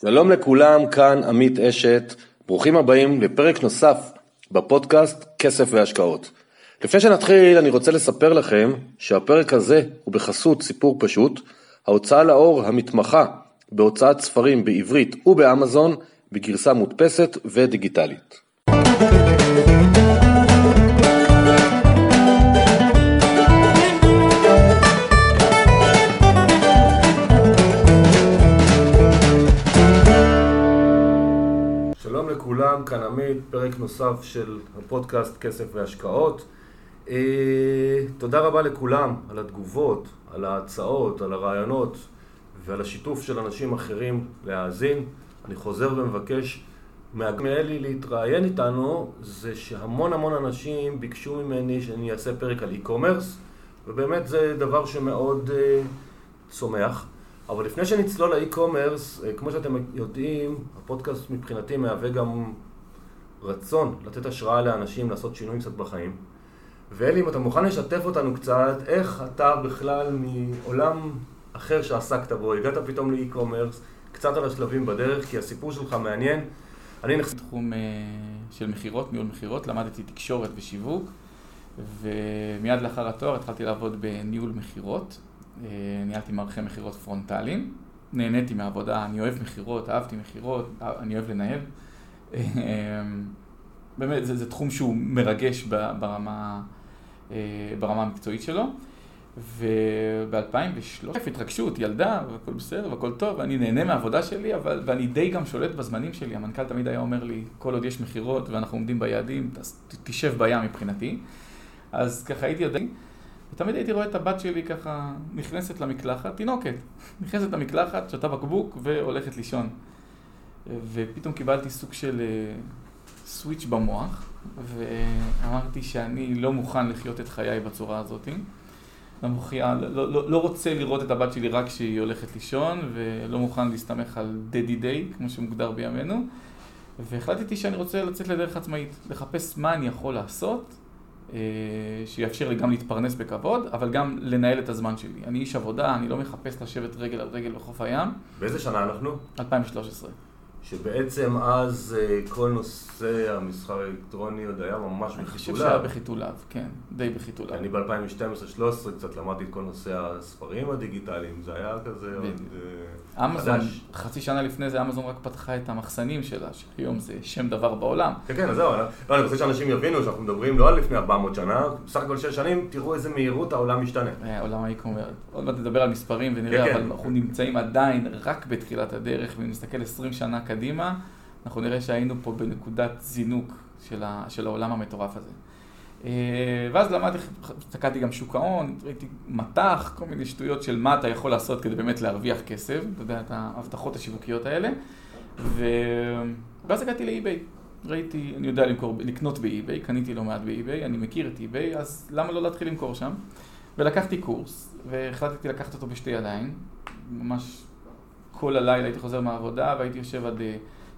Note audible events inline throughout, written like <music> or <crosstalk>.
שלום לכולם, כאן עמית אשת, ברוכים הבאים לפרק נוסף בפודקאסט כסף והשקעות. לפני שנתחיל אני רוצה לספר לכם שהפרק הזה הוא בחסות סיפור פשוט, ההוצאה לאור המתמחה בהוצאת ספרים בעברית ובאמזון בגרסה מודפסת ודיגיטלית. לכולם, כאן עמית, פרק נוסף של הפודקאסט כסף והשקעות. אה, תודה רבה לכולם על התגובות, על ההצעות, על הרעיונות ועל השיתוף של אנשים אחרים להאזין. אני חוזר ומבקש מאלי להתראיין איתנו, זה שהמון המון אנשים ביקשו ממני שאני אעשה פרק על e-commerce, ובאמת זה דבר שמאוד uh, צומח. אבל לפני שנצלול לאי-קומרס, אה, כמו שאתם יודעים, הפודקאסט מבחינתי מהווה גם רצון לתת השראה לאנשים לעשות שינויים קצת בחיים. ואלי, אם אתה מוכן לשתף אותנו קצת, איך אתה בכלל מעולם אחר שעסקת בו, הגעת פתאום ל e-commerce, קצת על השלבים בדרך, כי הסיפור שלך מעניין. אני נכנס לתחום אה, של מכירות, ניהול מכירות, למדתי תקשורת ושיווק, ומיד לאחר התואר התחלתי לעבוד בניהול מכירות. אה, ניהלתי מערכי מכירות פרונטליים, נהניתי מהעבודה, אני אוהב מכירות, אהבתי מכירות, אני אוהב לנהל. אה, באמת, זה, זה תחום שהוא מרגש ברמה, אה, ברמה המקצועית שלו. וב-2013, התרגשות, ילדה, והכל בסדר, והכל טוב, ואני נהנה מהעבודה שלי, אבל, ואני די גם שולט בזמנים שלי. המנכ"ל תמיד היה אומר לי, כל עוד יש מכירות ואנחנו עומדים ביעדים, תשב בים מבחינתי. אז ככה הייתי יודע. ותמיד הייתי רואה את הבת שלי ככה נכנסת למקלחת, תינוקת, <laughs> נכנסת למקלחת, שותה בקבוק והולכת לישון. ופתאום קיבלתי סוג של סוויץ' אה, במוח, ואמרתי שאני לא מוכן לחיות את חיי בצורה הזאת. לא, מוכיח, לא, לא, לא רוצה לראות את הבת שלי רק כשהיא הולכת לישון, ולא מוכן להסתמך על דדי דיי, כמו שמוגדר בימינו. והחלטתי שאני רוצה לצאת לדרך עצמאית, לחפש מה אני יכול לעשות שיאפשר לי גם להתפרנס בכבוד, אבל גם לנהל את הזמן שלי. אני איש עבודה, אני לא מחפש לשבת רגל על רגל בחוף הים. באיזה שנה אנחנו? 2013. שבעצם אז אה, כל נושא המסחר האלקטרוני עוד היה ממש בחיתוליו. אני חושב שהיה בחיתוליו, כן, די בחיתוליו. אני ב-2012-2013 קצת למדתי את כל נושא הספרים הדיגיטליים, זה היה כזה עוד אה, אמזון, חצי שנה לפני זה אמזון רק פתחה את המחסנים שלה, שהיום זה שם דבר בעולם. כן, כן, זהו, לא, אני רוצה שאנשים יבינו שאנחנו מדברים לא על לפני 400 שנה, בסך הכל 6 שנים, תראו איזה מהירות העולם משתנה. אה, עולם האי-קומרס, עוד מעט נדבר על מספרים ונראה, כן, אבל כן. אנחנו נמצאים עדיין רק בתחילת הדרך, ואם נסתכל 20 שנה קדימה, אנחנו נראה שהיינו פה בנקודת זינוק של, ה, של העולם המטורף הזה. אה, ואז למדתי, הסתכלתי גם שוק ההון, ראיתי מט"ח, כל מיני שטויות של מה אתה יכול לעשות כדי באמת להרוויח כסף, אתה יודע, את ההבטחות השיווקיות האלה. ו... ואז הגעתי ל eBay. ראיתי, אני יודע למכור, לקנות ב eBay, קניתי לא מעט ב eBay, אני מכיר את eBay, אז למה לא להתחיל למכור שם? ולקחתי קורס, והחלטתי לקחת אותו בשתי ידיים, ממש כל הלילה הייתי חוזר מהעבודה והייתי יושב עד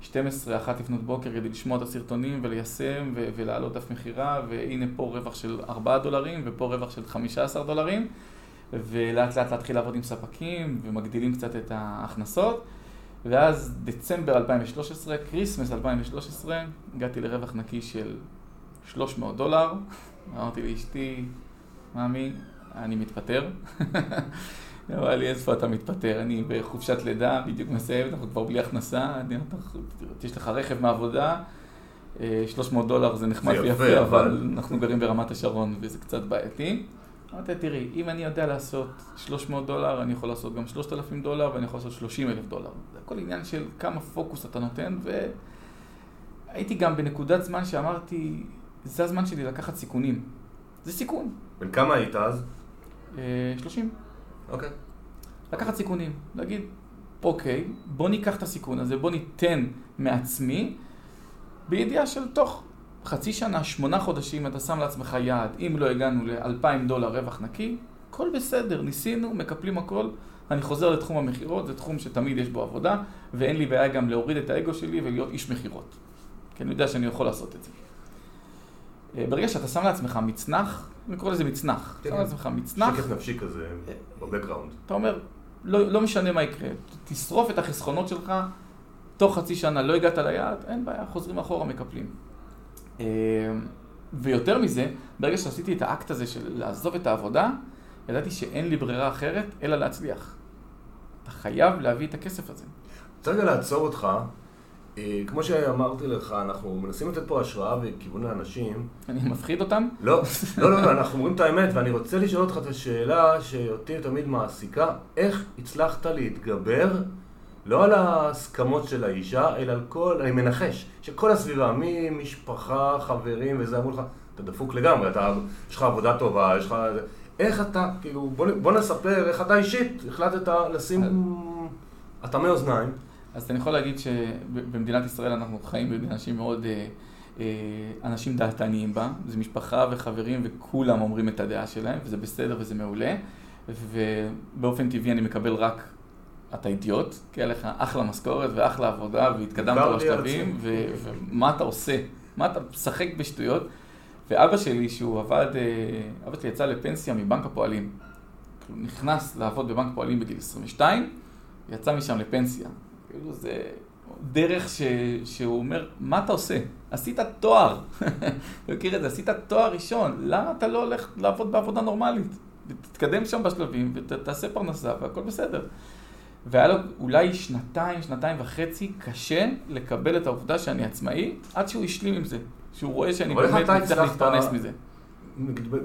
12, אה, 1 לפנות בוקר כדי לשמוע את הסרטונים וליישם ו- ולהעלות דף מכירה והנה פה רווח של 4 דולרים ופה רווח של 15 דולרים ולאט לאט להתחיל לעבוד עם ספקים ומגדילים קצת את ההכנסות. ואז דצמבר 2013, Christmas 2013, הגעתי לרווח נקי של 300 דולר. אמרתי לאשתי, מאמי, אני מתפטר <laughs> אמרה לי, איפה אתה מתפטר? אני בחופשת לידה, בדיוק מסיים, אנחנו כבר בלי הכנסה, יש לך רכב מעבודה, 300 אה, דולר זה נחמד ויפה, אבל אנחנו גרים ברמת השרון וזה קצת בעייתי. אמרתי, תראי, אם אני יודע לעשות 300 דולר, אני יכול לעשות גם 3,000 דולר ואני יכול לעשות 30 אלף דולר. זה הכל עניין של כמה פוקוס אתה נותן, והייתי גם בנקודת זמן שאמרתי, זה הזמן שלי לקחת סיכונים. זה סיכון. בן כמה היית אז? 30. אוקיי. לקחת סיכונים, להגיד, אוקיי, בוא ניקח את הסיכון הזה, בוא ניתן מעצמי, בידיעה של תוך חצי שנה, שמונה חודשים, אתה שם לעצמך יעד, אם לא הגענו ל-2,000 דולר רווח נקי, הכל בסדר, ניסינו, מקפלים הכל. אני חוזר לתחום המכירות, זה תחום שתמיד יש בו עבודה, ואין לי בעיה גם להוריד את האגו שלי ולהיות איש מכירות. כי אני יודע שאני יכול לעשות את זה. אה, ברגע שאתה שם לעצמך מצנח, אני קורא לזה מצנח. שם לעצמך מצנח. שקט נפשי כזה בבקגראונד. אתה אומר, לא, לא משנה מה יקרה, תשרוף את החסכונות שלך תוך חצי שנה לא הגעת ליעד, אין בעיה, חוזרים אחורה, מקפלים. אה, ויותר מזה, ברגע שעשיתי את האקט הזה של לעזוב את העבודה, ידעתי שאין לי ברירה אחרת אלא להצליח. אתה חייב להביא את הכסף הזה. אני רוצה רגע לעצור אותך. אה, כמו שאמרתי לך, אנחנו מנסים לתת פה השראה וכיוון לאנשים. אני מפחיד אותם? לא, לא, לא, לא, אנחנו אומרים את האמת, ואני רוצה לשאול אותך את השאלה שאותי תמיד מעסיקה, איך הצלחת להתגבר לא על ההסכמות של האישה, אלא על כל, אני מנחש, שכל הסביבה, ממשפחה, חברים וזה, אמרו לך, אתה דפוק לגמרי, אתה, יש לך עבודה טובה, יש לך... איך אתה, כאילו, בוא, בוא נספר איך אתה אישית החלטת לשים אטמי אוזניים. אז אני יכול להגיד שבמדינת ישראל אנחנו חיים במדינה אנשים מאוד, אה, אה, אנשים דעתניים בה, זה משפחה וחברים וכולם אומרים את הדעה שלהם, וזה בסדר וזה מעולה, ובאופן טבעי אני מקבל רק אתה אידיוט, כי היה לך אחלה משכורת ואחלה עבודה והתקדמת בשלבים, ומה אתה עושה? מה אתה משחק בשטויות? ואבא שלי, שהוא עבד, אה, אבא שלי יצא לפנסיה מבנק הפועלים. הוא נכנס לעבוד בבנק הפועלים בגיל 22, יצא משם לפנסיה. כאילו זה דרך ש, שהוא אומר, מה אתה עושה? עשית תואר. <laughs> אתה מכיר את זה? עשית תואר ראשון, למה אתה לא הולך לעבוד בעבודה נורמלית? תתקדם שם בשלבים ותעשה פרנסה והכל בסדר. והיה לו אולי שנתיים, שנתיים וחצי קשה לקבל את העובדה שאני עצמאי, עד שהוא השלים עם זה. שהוא רואה שאני באמת מצליח להתפרנס מזה.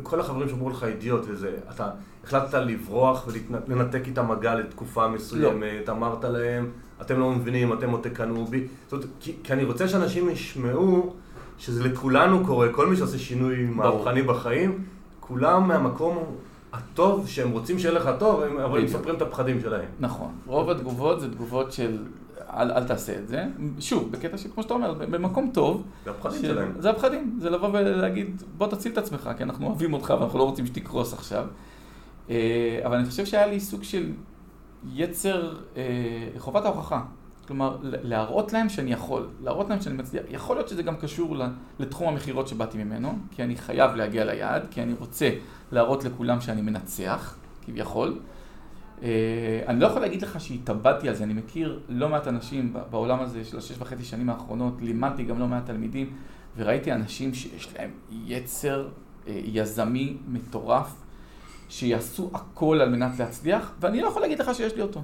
כל החברים שאומרו לך אידיוט וזה, אתה החלטת לברוח ולנתק איתם מגע לתקופה מסוימת, לא. אמרת להם, אתם לא מבינים, אתם עוד תקנאו בי. זאת אומרת, כי, כי אני רוצה שאנשים ישמעו שזה לכולנו קורה, כל מי שעושה שינוי מהפכני בחיים, כולם מהמקום הטוב, שהם רוצים שיהיה לך טוב, אבל הם מספרים את הפחדים שלהם. נכון. רוב התגובות זה תגובות של אל, אל תעשה את זה. שוב, בקטע שכמו שאתה אומר, במקום טוב. זה הפחדים ש... שלהם. זה הפחדים, זה לבוא ולהגיד, בוא תציל את עצמך, כי אנחנו אוהבים אותך ואנחנו לא רוצים שתקרוס עכשיו. אה, אבל אני חושב שהיה לי סוג של יצר, אה, חובת ההוכחה. כלומר, להראות להם שאני יכול, להראות להם שאני מצליח. יכול להיות שזה גם קשור לתחום המכירות שבאתי ממנו, כי אני חייב להגיע ליעד, כי אני רוצה להראות לכולם שאני מנצח, כביכול. אה, אני לא יכול להגיד לך שהתאבדתי על זה, אני מכיר לא מעט אנשים בעולם הזה של השש וחצי שנים האחרונות, לימדתי גם לא מעט תלמידים, וראיתי אנשים שיש להם יצר אה, יזמי מטורף, שיעשו הכל על מנת להצליח, ואני לא יכול להגיד לך שיש לי אותו.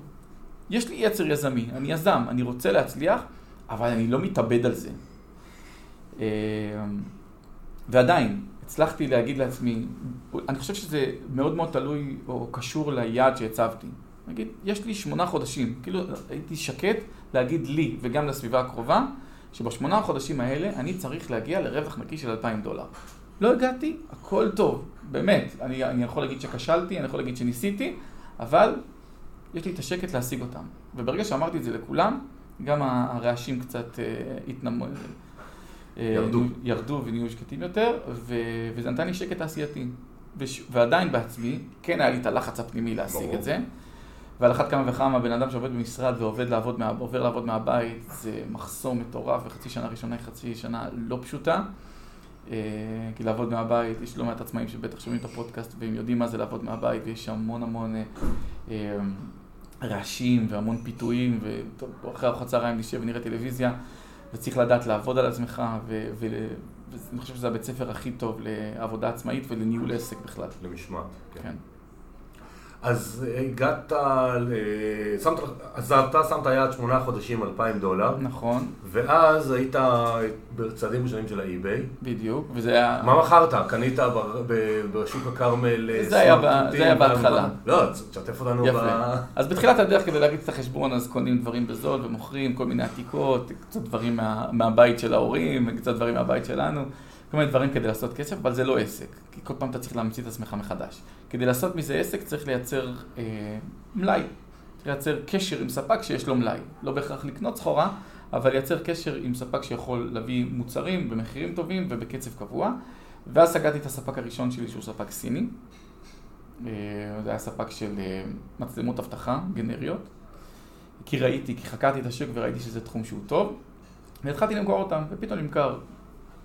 יש לי יצר יזמי, אני יזם, אני רוצה להצליח, אבל אני לא מתאבד על זה. אה, ועדיין, הצלחתי להגיד לעצמי, אני חושב שזה מאוד מאוד תלוי או קשור ליעד שהצבתי. נגיד, יש לי שמונה חודשים, כאילו הייתי שקט להגיד לי וגם לסביבה הקרובה, שבשמונה החודשים האלה אני צריך להגיע לרווח נקי של 2,000 דולר. לא הגעתי, הכל טוב, באמת. אני, אני יכול להגיד שכשלתי, אני יכול להגיד שניסיתי, אבל יש לי את השקט להשיג אותם. וברגע שאמרתי את זה לכולם, גם הרעשים קצת uh, התנמו... אה, ירדו. ירדו ונהיו שקטים יותר, ו... וזה נתן לי שקט תעשייתי. וש... ועדיין בעצמי, כן היה לי את הלחץ הפנימי להשיג ברור. את זה. ועל אחת כמה וכמה, בן אדם שעובד במשרד ועובד לעבוד מה... עובר לעבוד מהבית, זה מחסום מטורף, וחצי שנה ראשונה היא חצי שנה לא פשוטה. אה, כי לעבוד מהבית, יש לא מעט עצמאים שבטח שומעים את הפודקאסט והם יודעים מה זה לעבוד מהבית, ויש המון המון אה, רעשים והמון פיתויים, ואחרי ארוחת צהריים נשב ונראה טלוויזיה. וצריך לדעת לעבוד על עצמך, ואני חושב שזה הבית ספר הכי טוב לעבודה עצמאית ולניהול עסק בכלל. למשמעת, כן. כן. אז הגעת, שמת, אתה שמת יעד שמונה חודשים, אלפיים דולר. נכון. ואז היית בצעדים ראשונים של האי-ביי. בדיוק, וזה היה... מה מכרת? קנית בשוק הכרמל אה, זה היה בהתחלה. לא, תשתף אותנו ב... אז בתחילת הדרך, כדי להגיד את החשבון, אז קונים דברים בזול ומוכרים כל מיני עתיקות, קצת דברים מהבית של ההורים, קצת דברים מהבית שלנו. כל מיני דברים כדי לעשות כסף, אבל זה לא עסק, כי כל פעם אתה צריך להמציא את עצמך מחדש. כדי לעשות מזה עסק צריך לייצר אה, מלאי, לייצר קשר עם ספק שיש לו מלאי. לא בהכרח לקנות סחורה, אבל לייצר קשר עם ספק שיכול להביא מוצרים במחירים טובים ובקצב קבוע. ואז סגרתי את הספק הראשון שלי שהוא ספק סיני. אה, זה היה ספק של אה, מצלמות אבטחה גנריות. כי ראיתי, כי חקרתי את השוק וראיתי שזה תחום שהוא טוב. והתחלתי למכור אותם, ופתאום נמכר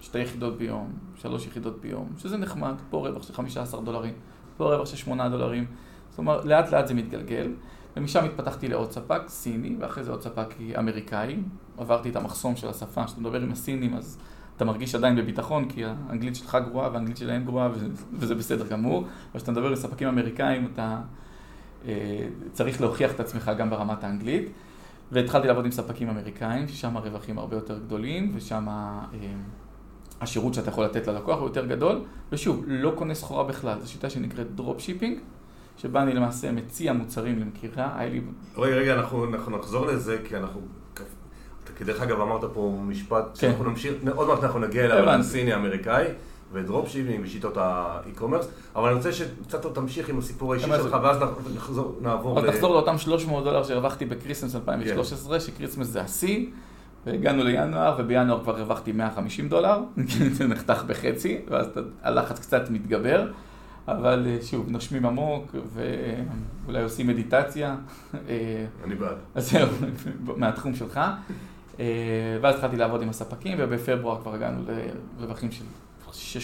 שתי יחידות ביום, שלוש יחידות ביום, שזה נחמד, פה רווח של 15 דולרים, פה רווח של 8 דולרים. זאת אומרת, לאט לאט זה מתגלגל. ומשם התפתחתי לעוד ספק סיני, ואחרי זה עוד ספק אמריקאי. עברתי את המחסום של השפה, כשאתה מדבר עם הסינים אז אתה מרגיש עדיין בביטחון, כי האנגלית שלך גרועה והאנגלית שלהם גרועה, וזה בסדר גמור. אבל כשאתה מדבר עם ספקים אמריקאים, אתה אה, צריך להוכיח את עצמך גם ברמת האנגלית. והתחלתי לעבוד עם ספקים אמריקאים, ששם הרווחים הרבה יותר גדולים, ושם אה, השירות שאתה יכול לתת ללקוח הוא יותר גדול. ושוב, לא קונה סחורה בכלל, זו שיטה שנקראת drop shipping. שבה אני למעשה מציע מוצרים למכירה, היה לי... רגע, רגע, אנחנו, אנחנו נחזור לזה, כי אנחנו... כי דרך אגב אמרת פה משפט, כן. שאנחנו נמשיך, עוד מעט אנחנו נגיע אליו, סיני אמריקאי, ו drop shipping ושיטות ה e-commerce, אבל אני רוצה שקצת עוד תמשיך עם הסיפור האישי שלך, ואז נחזור, נעבור ל... אז נחזור לאותם 300 דולר שהרווחתי ב Christmas 2013, ש Christmas זה השיא. והגענו לינואר, ובינואר כבר הרווחתי 150 דולר, <laughs> זה נחתך בחצי, ואז הלחץ קצת מתגבר. אבל אה, שוב, נושמים עמוק, ואולי עושים מדיטציה. אה, אני בעד. אז זהו, <laughs> מהתחום שלך. אה, ואז התחלתי לעבוד עם הספקים, ובפברואר כבר הגענו לרווחים של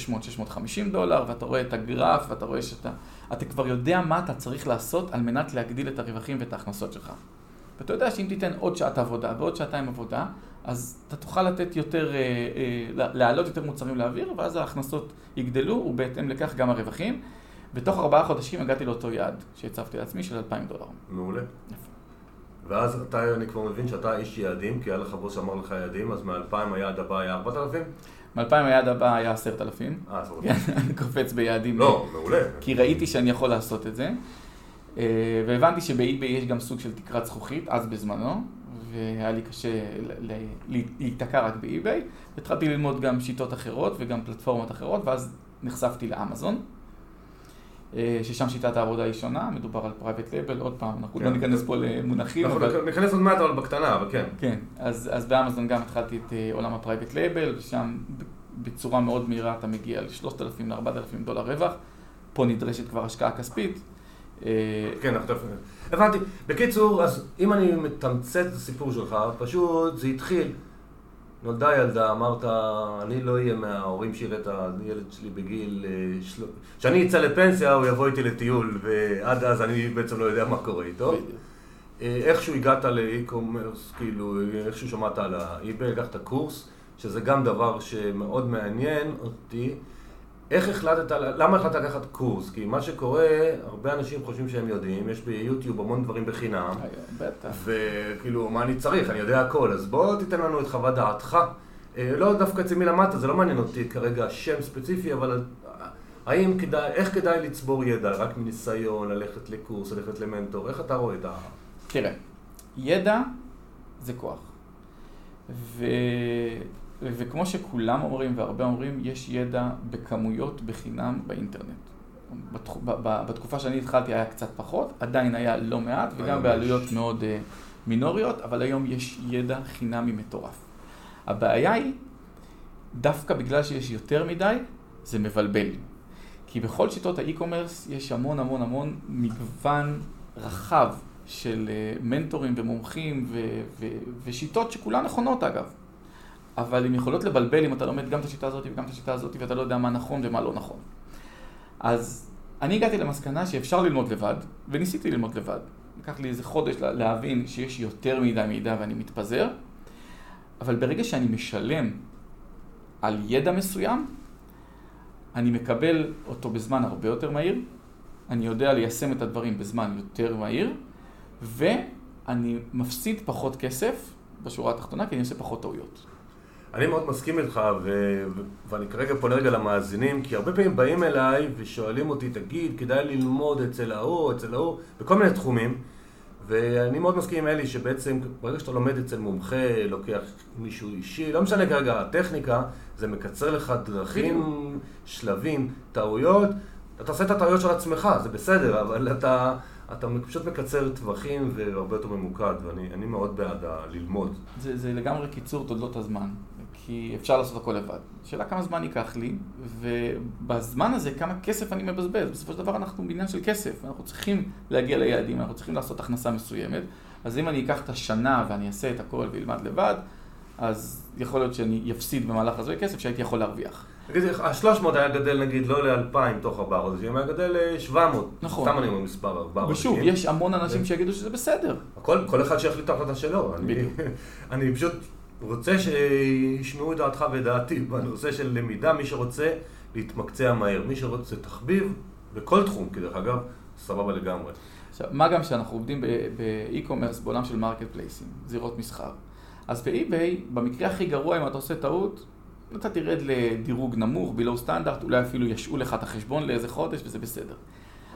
600-650 דולר, ואתה רואה את הגרף, ואתה רואה שאתה אתה כבר יודע מה אתה צריך לעשות על מנת להגדיל את הרווחים ואת ההכנסות שלך. ואתה יודע שאם תיתן עוד שעת עבודה ועוד שעתיים עבודה, אז אתה תוכל לתת יותר, להעלות יותר מוצרים לאוויר, ואז ההכנסות יגדלו, ובהתאם לכך גם הרווחים. בתוך ארבעה חודשים הגעתי לאותו יעד שהצבתי לעצמי של 2,000 דולר. מעולה. ואז אתה, אני כבר מבין שאתה איש יעדים, כי היה לך בוס שאמר לך יעדים, אז מ-2,000 היעד הבא היה 4,000? מ-2,000 היעד הבא היה 10,000. אה, 10,000. אני קופץ ביעדים. לא, מעולה. כי ראיתי שאני יכול לעשות את זה. אה, והבנתי שבאי-ביי יש גם סוג של תקרת זכוכית, אז בזמנו, והיה לי קשה להיתקע רק ב eBay. התחלתי ללמוד גם שיטות אחרות וגם פלטפורמות אחרות, ואז נחשפתי לאמזון. אה, ששם שיטת העבודה היא שונה, מדובר על private label, עוד פעם, אנחנו לא כן, ניכנס פה למונחים. אנחנו ניכנס עוד מעט אבל בקטנה, אבל כן. כן, אז באמזון גם התחלתי את אה, עולם ה private label, ושם בצורה מאוד מהירה אתה מגיע ל-3,000 ל-4,000 דולר רווח, פה נדרשת כבר השקעה כספית. אה, כן, הבנתי. בקיצור, אז אם אני מתמצת את הסיפור שלך, פשוט זה התחיל. נולדה ילדה, אמרת, אני לא אהיה מההורים שיראה את הילד שלי בגיל... כשאני אצא לפנסיה, הוא יבוא איתי לטיול, ועד אז אני בעצם לא יודע מה קורה איתו. אה, איכשהו הגעת לאי-קומרס, כאילו, איכשהו שמעת על האי-ביי, לקחת קורס, שזה גם דבר שמאוד מעניין אותי. איך החלטת, למה החלטת לקחת קורס? כי מה שקורה, הרבה אנשים חושבים שהם יודעים, יש ביוטיוב המון דברים בחינם. בטח. וכאילו, מה אני צריך? אני יודע הכל. אז בוא תיתן לנו את חוות דעתך. אה, לא דווקא אצל מי למדת, זה לא מעניין אותי כרגע שם ספציפי, אבל האם כדאי, איך כדאי לצבור ידע? רק מניסיון, ללכת לקורס, ללכת למנטור? איך אתה רואה את ה... תראה, ידע זה כוח. ו... וכמו שכולם אומרים והרבה אומרים, יש ידע בכמויות בחינם באינטרנט. בתקופה שאני התחלתי היה קצת פחות, עדיין היה לא מעט וגם בעלויות מאוד אה, מינוריות, אבל היום יש ידע חינמי מטורף. הבעיה היא, דווקא בגלל שיש יותר מדי, זה מבלבל. כי בכל שיטות האי-קומרס יש המון המון המון מגוון רחב של אה, מנטורים ומומחים ו- ו- ושיטות שכולן נכונות אגב. אבל הן יכולות לבלבל אם אתה לומד גם את השיטה הזאת וגם את השיטה הזאת ואתה לא יודע מה נכון ומה לא נכון. אז אני הגעתי למסקנה שאפשר ללמוד לבד, וניסיתי ללמוד לבד. לקח לי איזה חודש להבין שיש יותר מידע מידע ואני מתפזר, אבל ברגע שאני משלם על ידע מסוים, אני מקבל אותו בזמן הרבה יותר מהיר, אני יודע ליישם את הדברים בזמן יותר מהיר, ואני מפסיד פחות כסף בשורה התחתונה כי אני עושה פחות טעויות. אני מאוד מסכים איתך, ו... ואני כרגע פונה רגע למאזינים, כי הרבה פעמים באים אליי ושואלים אותי, תגיד, כדאי ללמוד אצל ההוא, אצל ההוא, בכל מיני תחומים. ואני מאוד מסכים עם אלי שבעצם ברגע שאתה לומד אצל מומחה, לוקח מישהו אישי, לא משנה כרגע הטכניקה, זה מקצר לך דרכים, שלבים, טעויות. אתה עושה את הטעויות של עצמך, זה בסדר, אבל אתה... אתה פשוט מקצר טווחים והרבה יותר ממוקד, ואני מאוד בעד ללמוד. זה, זה לגמרי קיצור תולדות הזמן. כי אפשר לעשות הכל לבד. השאלה כמה זמן ייקח לי, ובזמן הזה כמה כסף אני מבזבז. בסופו של דבר אנחנו בעניין של כסף, אנחנו צריכים להגיע ליעדים, אנחנו צריכים לעשות הכנסה מסוימת. אז אם אני אקח את השנה ואני אעשה את הכל ואלמד לבד, אז יכול להיות שאני אפסיד במהלך הזה כסף שהייתי יכול להרוויח. נגיד, ה-300 היה גדל נגיד לא ל-2,000 תוך ארבעה חודשים, היה גדל ל-700. נכון. סתם אני אומר מספר ארבעה חודשים. ושוב, יש המון אנשים שיגידו שזה בסדר. הכל, כל אחד שיחליט את ההחלטה שלו. בדיוק. <laughs> אני פשוט רוצה שישמעו את דעתך ואת דעתי בנושא של למידה, מי שרוצה להתמקצע מהר, מי שרוצה תחביב, בכל תחום, כי דרך אגב, סבבה לגמרי. עכשיו, מה גם שאנחנו עובדים ב e-commerce בעולם של marketplace ים, זירות מסחר. אז באי-ביי, במקרה הכי גרוע, אם אתה עושה טעות, אתה תרד לדירוג נמוך, בלואו סטנדרט, אולי אפילו ישעו לך את החשבון לאיזה חודש וזה בסדר.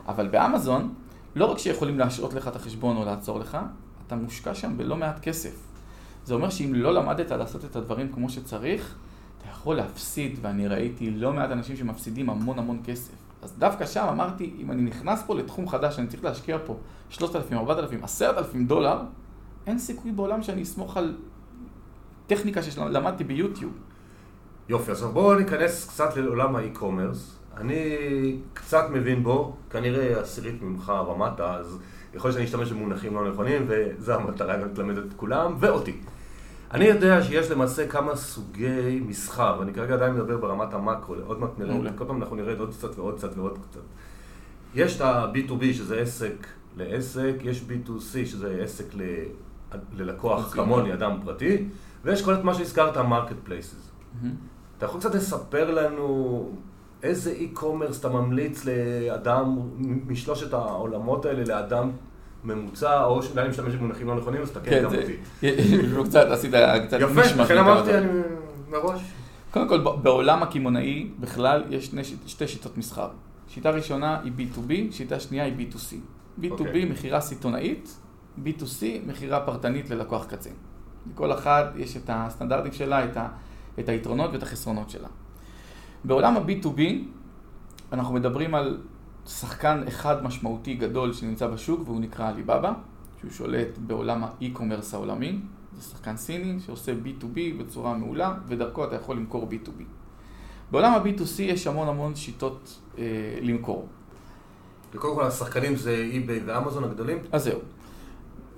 אבל באמזון, לא רק שיכולים להשעות לך את החשבון או לעצור לך, אתה מושקע שם בלא מעט כסף. זה אומר שאם לא למדת לעשות את הדברים כמו שצריך, אתה יכול להפסיד, ואני ראיתי לא מעט אנשים שמפסידים המון המון כסף. אז דווקא שם אמרתי, אם אני נכנס פה לתחום חדש, אני צריך להשקיע פה 3,000, 4,000, 10,000 דולר, אין סיכוי בעולם שאני אסמוך על טכניקה שלמדתי ביוטיוב. יופי, אז בואו ניכנס קצת לעולם האי-קומרס. אני קצת מבין בו, כנראה עשירית ממך ומטה, אז יכול להיות שאני אשתמש במונחים לא נכונים, וזו המטרה גם ללמד את כולם, ואותי. אני יודע שיש למעשה כמה סוגי מסחר, ואני כרגע עדיין מדבר ברמת המקרו, עוד מעט נראה, כל פעם אנחנו נרד עוד קצת ועוד קצת ועוד קצת. יש את ה-B2B שזה עסק לעסק, יש B2C שזה עסק ל... ללקוח כמוני, אדם פרטי, ויש כל את מה שהזכרת, ה-market places. אתה יכול קצת לספר לנו איזה e-commerce אתה ממליץ לאדם משלושת העולמות האלה, לאדם ממוצע, או שאולי אני משתמש במונחים לא נכונים, אז תקן גם אותי. <laughs> קצת, עשית קצת יפה, לכן אמרתי אני מראש. קודם כל, בעולם הקמעונאי בכלל יש שתי שיטות מסחר. שיטה ראשונה היא B2B, שיטה שנייה היא B2C. B2B, מכירה סיטונאית, B2C, מכירה פרטנית ללקוח קצה. לכל אחת יש את הסטנדרטים שלה, את, ה, את היתרונות ואת החסרונות שלה. בעולם ה-B2B, אנחנו מדברים על שחקן אחד משמעותי גדול שנמצא בשוק והוא נקרא עליבאבא, שהוא שולט בעולם האי-קומרס העולמי. זה שחקן סיני שעושה B2B בצורה מעולה ודרכו אתה יכול למכור B2B. בעולם ה-B2C יש המון המון שיטות אה, למכור. וקודם כל השחקנים זה eBay ואמזון הגדולים? אז זהו.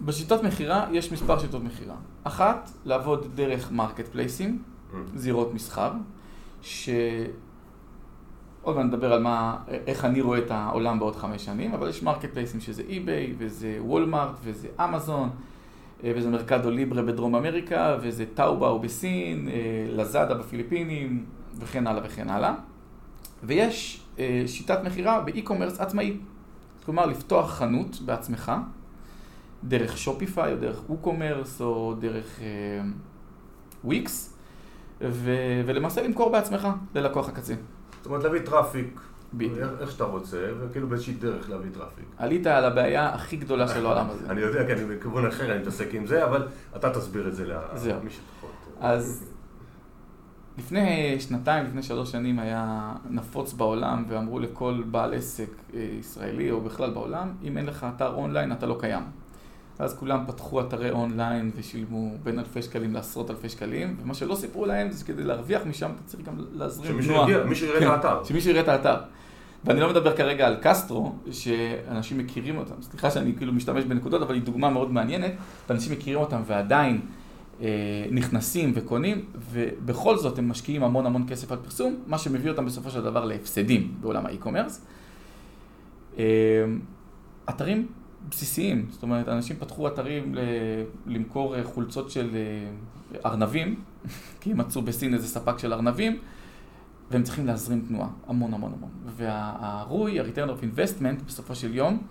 בשיטות מכירה יש מספר שיטות מכירה. אחת, לעבוד דרך marketplace ים, ממ. זירות מסחר, ש... עוד מעט נדבר על מה, איך אני רואה את העולם בעוד חמש שנים, אבל יש marketplace ים שזה eBay, וזה וולמארט, וזה אמזון, וזה Mercado Libre בדרום אמריקה, וזה Taobao בסין, Lazada בפיליפינים, וכן הלאה וכן הלאה. ויש שיטת מכירה ב e-commerce עצמאי. כלומר, לפתוח חנות בעצמך, דרך Shopify, או דרך WooCommerce, או דרך וויקס, ולמעשה למכור בעצמך ללקוח הקצה. זאת אומרת, להביא traffic, איך שאתה רוצה, וכאילו באיזושהי דרך להביא traffic. עלית על הבעיה הכי גדולה של העולם הזה. <laughs> אני יודע, כי אני בכיוון אחר, אני מתעסק עם זה, אבל אתה תסביר את זה למי שפחות. אז לפני שנתיים, לפני שלוש שנים היה נפוץ בעולם, ואמרו לכל בעל עסק ישראלי, או בכלל בעולם, אם אין לך אתר אונליין, אתה לא קיים. ואז כולם פתחו אתרי אונליין ושילמו בין אלפי שקלים לעשרות אלפי שקלים, ומה שלא סיפרו להם זה שכדי להרוויח משם אתה צריך גם להזרים תנועה. שמישהו יראה את כן, האתר. שמישהו יראה את האתר. ואני לא מדבר כרגע על קסטרו, שאנשים מכירים אותם, סליחה שאני כאילו משתמש בנקודות, אבל היא דוגמה מאוד מעניינת, ואנשים מכירים אותם ועדיין אה, נכנסים וקונים, ובכל זאת הם משקיעים המון המון כסף על פרסום, מה שמביא אותם בסופו של דבר להפסדים בעולם האי-קומרס. אה, אתרים בסיסיים, זאת אומרת, אנשים פתחו אתרים ל- למכור חולצות של ארנבים, <laughs> כי הם מצאו בסין איזה ספק של ארנבים, והם צריכים להזרים תנועה, המון המון המון. והרוי, ה-return of investment, בסופו של יום,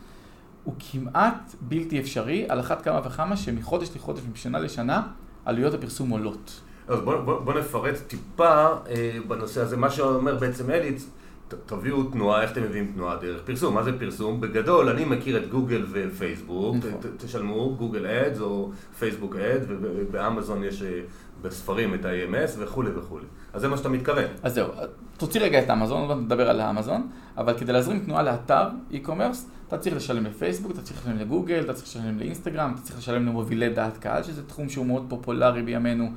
הוא כמעט בלתי אפשרי, על אחת כמה וכמה שמחודש לחודש ומשנה לשנה, עלויות הפרסום עולות. אז בוא, בוא, בוא נפרט טיפה אה, בנושא הזה. מה שאומר בעצם אליץ, תביאו תנועה, איך אתם מביאים תנועה דרך פרסום? מה זה פרסום? בגדול, אני מכיר את גוגל ופייסבוק, נכון. תשלמו גוגל אדס או פייסבוק אד, ובאמזון יש בספרים את ה-AMS וכולי וכולי. אז זה מה שאתה מתכוון. אז זהו, תוציא רגע את אמזון, נדבר על האמזון, אבל כדי להזרים תנועה לאתר e-commerce, אתה צריך לשלם לפייסבוק, אתה צריך לשלם לגוגל, אתה צריך לשלם לאינסטגרם, אתה צריך לשלם למובילי דעת קהל, שזה תחום שהוא מאוד פופולרי בימינו,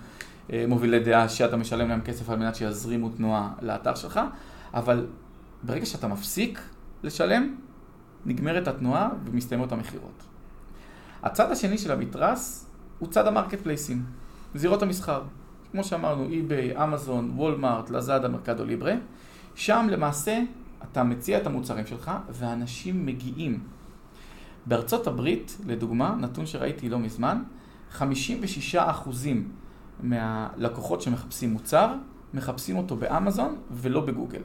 מובילי דעה שאתה משלם להם כסף על מנת שיזרימו תנועה לאתר שלך. אבל ברגע שאתה מפסיק לשלם, נגמרת התנועה ומסתיימות המכירות. הצד השני של המתרס הוא צד המרקט פלייסים, זירות המסחר. כמו שאמרנו, eBay, אמזון, וולמארט, לזאדה, מרקדו ליברה. שם למעשה אתה מציע את המוצרים שלך ואנשים מגיעים. בארצות הברית, לדוגמה, נתון שראיתי לא מזמן, 56% מהלקוחות שמחפשים מוצר, מחפשים אותו באמזון ולא בגוגל.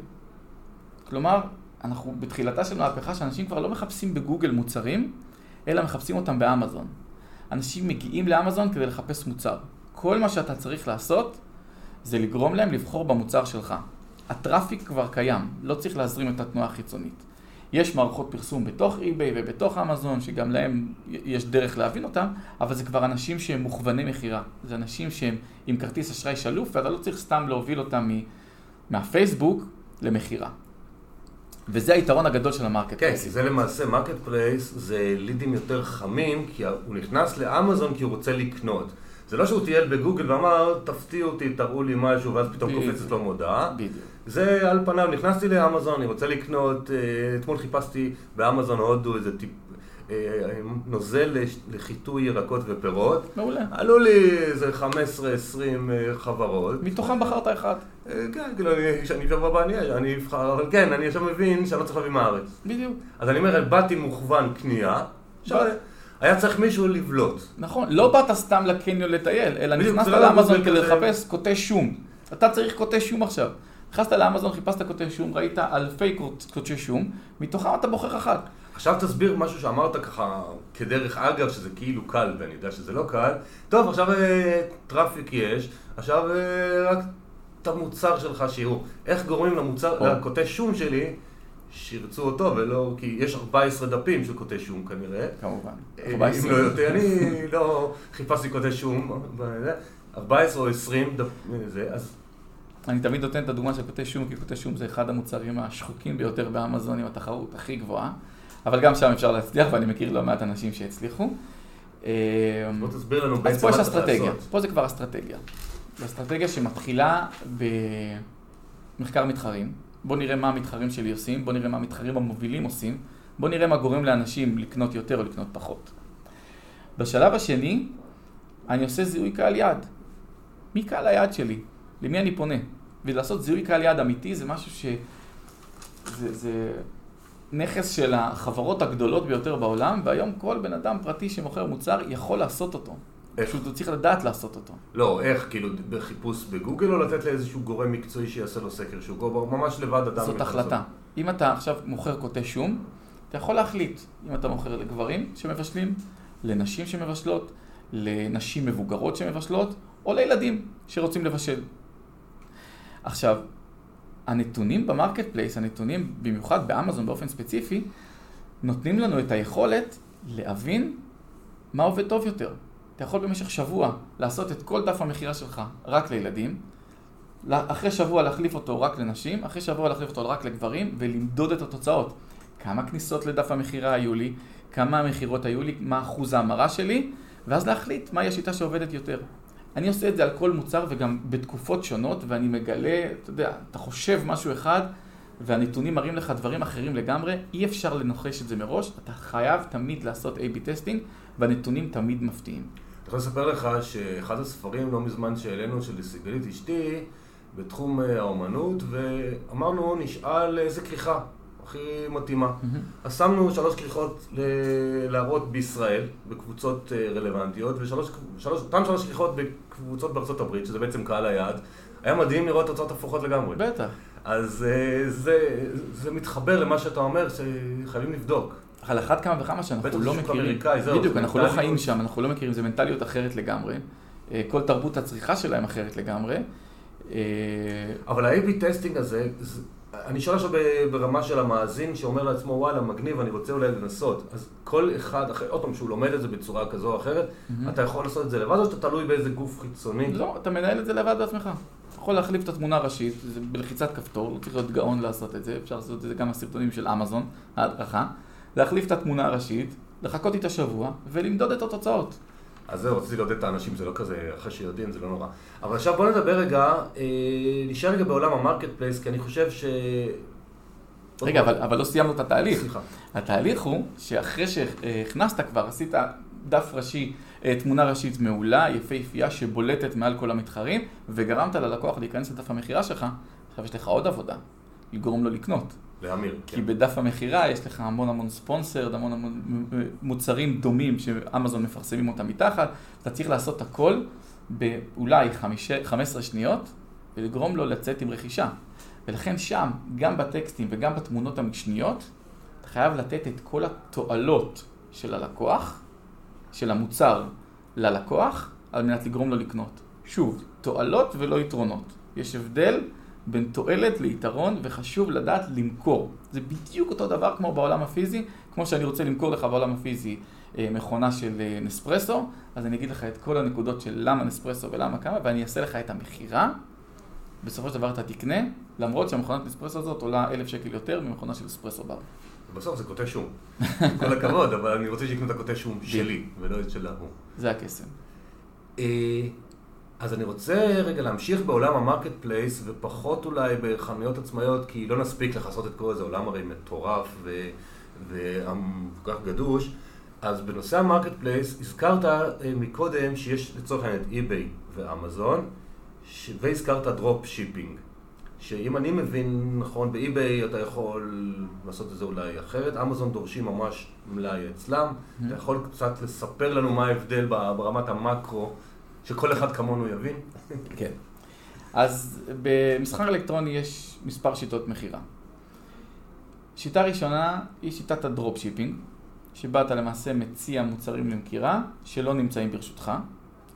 כלומר, אנחנו בתחילתה של מהפכה שאנשים כבר לא מחפשים בגוגל מוצרים, אלא מחפשים אותם באמזון. אנשים מגיעים לאמזון כדי לחפש מוצר. כל מה שאתה צריך לעשות זה לגרום להם לבחור במוצר שלך. ה traffic כבר קיים, לא צריך להזרים את התנועה החיצונית. יש מערכות פרסום בתוך eBay ובתוך אמזון, שגם להם יש דרך להבין אותם, אבל זה כבר אנשים שהם מוכווני מכירה. זה אנשים שהם עם כרטיס אשראי שלוף, ואתה לא צריך סתם להוביל אותם מהפייסבוק למכירה. וזה היתרון הגדול של ה marketplace. כן, כי זה למעשה, market place זה לידים יותר חמים, כי הוא נכנס לאמזון כי הוא רוצה לקנות. זה לא שהוא טייל בגוגל ואמר, תפתיעו אותי, תראו לי משהו, ואז פתאום קופצת לו מודעה. בדיוק. זה על פניו, נכנסתי לאמזון, אני רוצה לקנות, אה, אתמול חיפשתי באמזון הודו איזה טיפ, נוזל לחיטוי ירקות ופירות. מעולה. עלו לי איזה 15-20 אה, חברות. מתוכם בחרת אחד. כן, כאילו, כשאני שבוע הבא אני אבחר, אבל כן, אני עכשיו מבין שאני לא צריך להביא מהארץ. בדיוק. אז אני אומר, באתי מוכוון קנייה. היה צריך מישהו לבלוט. נכון, לא באת סתם לקניון לטייל, אלא נכנסת לא לאמזון כדי לחפש כותש שום. אתה צריך כותש שום עכשיו. נכנסת לאמזון, חיפשת כותש שום, ראית אלפי כותשי שום, מתוכם אתה בוחר אחת. עכשיו תסביר משהו שאמרת ככה, כדרך אגב, שזה כאילו קל, ואני יודע שזה לא קל. טוב, עכשיו אה, traffic יש, עכשיו אה, רק את המוצר שלך שיראו. איך גורמים למוצר, לכותש שום שלי שירצו אותו, ולא, כי יש 14 דפים של קוטי שום כנראה. כמובן. אם לא יותר, אני לא חיפשתי קוטי שום, 14 או 20 דפים, אז... אני תמיד נותן את הדוגמה של קוטי שום, כי קוטי שום זה אחד המוצרים השחוקים ביותר באמזון עם התחרות הכי גבוהה, אבל גם שם אפשר להצליח, ואני מכיר לא מעט אנשים שהצליחו. בוא תסביר לנו בעצם מה צריך לעשות. אז פה יש אסטרטגיה, פה זה כבר אסטרטגיה. זו אסטרטגיה שמתחילה במחקר מתחרים. בוא נראה מה המתחרים שלי עושים, בוא נראה מה המתחרים המובילים עושים, בוא נראה מה גורם לאנשים לקנות יותר או לקנות פחות. בשלב השני, אני עושה זיהוי קהל יעד. מי קהל היעד שלי? למי אני פונה? ולעשות זיהוי קהל יעד אמיתי זה משהו ש... זה, זה נכס של החברות הגדולות ביותר בעולם, והיום כל בן אדם פרטי שמוכר מוצר יכול לעשות אותו. פשוט הוא צריך לדעת לעשות אותו. לא, איך? כאילו בחיפוש בגוגל או לתת לאיזשהו גורם מקצועי שיעשה לו סקר שוק, או ממש לבד אדם... זאת החלטה. אם אתה עכשיו מוכר כותשי שום, אתה יכול להחליט אם אתה מוכר לגברים שמבשלים, לנשים שמבשלות, לנשים מבוגרות שמבשלות, או לילדים שרוצים לבשל. עכשיו, הנתונים ב marketplace, הנתונים במיוחד באמזון באופן ספציפי, נותנים לנו את היכולת להבין מה עובד טוב יותר. אתה יכול במשך שבוע לעשות את כל דף המכירה שלך רק לילדים, אחרי שבוע להחליף אותו רק לנשים, אחרי שבוע להחליף אותו רק לגברים, ולמדוד את התוצאות. כמה כניסות לדף המכירה היו לי, כמה המכירות היו לי, מה אחוז ההמרה שלי, ואז להחליט מהי השיטה שעובדת יותר. אני עושה את זה על כל מוצר וגם בתקופות שונות, ואני מגלה, אתה יודע, אתה חושב משהו אחד, והנתונים מראים לך דברים אחרים לגמרי, אי אפשר לנחש את זה מראש, אתה חייב תמיד לעשות A-B testing, והנתונים תמיד מפתיעים. אני יכול לספר לך שאחד הספרים לא מזמן שהעלינו של סיגלית אשתי בתחום אה, האומנות ואמרנו נשאל איזה כריכה הכי מתאימה. אז שמנו שלוש כריכות להראות בישראל בקבוצות אה, רלוונטיות ואותן שלוש כריכות בקבוצות בארצות הברית שזה בעצם קהל היעד היה מדהים לראות תוצאות הפוכות לגמרי. בטח. אז אה, זה, זה מתחבר למה שאתה אומר שחייבים לבדוק. על אחת כמה וכמה שאנחנו לא מכירים, בדיוק, אנחנו לא חיים שם, אנחנו לא מכירים, זו מנטליות אחרת לגמרי. אה, כל תרבות הצריכה שלהם אחרת לגמרי. אבל ה-AB testing הזה, אני שואל עכשיו ברמה של המאזין שאומר לעצמו, וואלה, מגניב, אני רוצה אולי לנסות. אז כל אחד, אחרי, עוד פעם, שהוא לומד את זה בצורה כזו או אחרת, אתה יכול לעשות את זה לבד או שאתה תלוי באיזה גוף חיצוני? לא, אתה מנהל את זה לבד בעצמך. אתה יכול להחליף את התמונה הראשית, זה בלחיצת כפתור, לא צריך להיות גאון לעשות את זה, אפשר לעשות את זה גם בסרטונים של אמזון, ההדרכה. להחליף את התמונה הראשית, לחכות איתה שבוע ולמדוד את התוצאות. אז זהו, רציתי לעודד את האנשים, זה לא כזה, אחרי שיודעים זה לא נורא. אבל עכשיו בוא נדבר רגע, אה, נשאר רגע בעולם ה marketplace, כי אני חושב ש... רגע, אבל, אבל לא סיימנו את התהליך. סליחה. התהליך הוא שאחרי שהכנסת כבר, עשית דף ראשי, תמונה ראשית מעולה, יפהפייה, שבולטת מעל כל המתחרים, וגרמת ללקוח להיכנס לדף המכירה שלך, עכשיו יש לך עוד עבודה, לגרום לו לקנות. להמיר, כי כן. בדף המכירה יש לך המון המון ספונסר, המון המון מוצרים דומים שאמזון מפרסמים אותם מתחת, אתה צריך לעשות הכל באולי 15 שניות, ולגרום לו לצאת עם רכישה. ולכן שם, גם בטקסטים וגם בתמונות המשניות, אתה חייב לתת את כל התועלות של הלקוח, של המוצר ללקוח, על מנת לגרום לו לקנות. שוב, תועלות ולא יתרונות. יש הבדל בין תועלת ליתרון, וחשוב לדעת למכור. זה בדיוק אותו דבר כמו בעולם הפיזי, כמו שאני רוצה למכור לך בעולם הפיזי אה, מכונה של אה, נספרסו, אז אני אגיד לך את כל הנקודות של למה נספרסו ולמה כמה, ואני אעשה לך את המכירה. בסופו של דבר אתה תקנה, למרות שהמכונת נספרסו הזאת עולה אלף שקל יותר ממכונה של אספרסו בר. בסוף זה קוטע שום. כל הכבוד, אבל אני רוצה שיקנו את הקוטע שום שלי, ולא את של ההוא. זה הקסם. אז אני רוצה רגע להמשיך בעולם ה marketplace, ופחות אולי בחנויות עצמאיות, כי לא נספיק לכסות את כל זה, עולם הרי מטורף וכל כך גדוש. אז בנושא ה marketplace, הזכרת אה, מקודם שיש לצורך העניין את eBay ואמזון, והזכרת drop shipping. שאם אני מבין נכון, ב eBay אתה יכול לעשות את זה אולי אחרת, אמזון דורשים ממש מלאי אצלם, mm-hmm. אתה יכול קצת לספר לנו מה ההבדל ברמת המקרו, שכל אחד כמונו יבין? כן. אז במסחר אלקטרוני יש מספר שיטות מכירה. שיטה ראשונה היא שיטת ה drop shipping, שבה אתה למעשה מציע מוצרים למכירה שלא נמצאים ברשותך,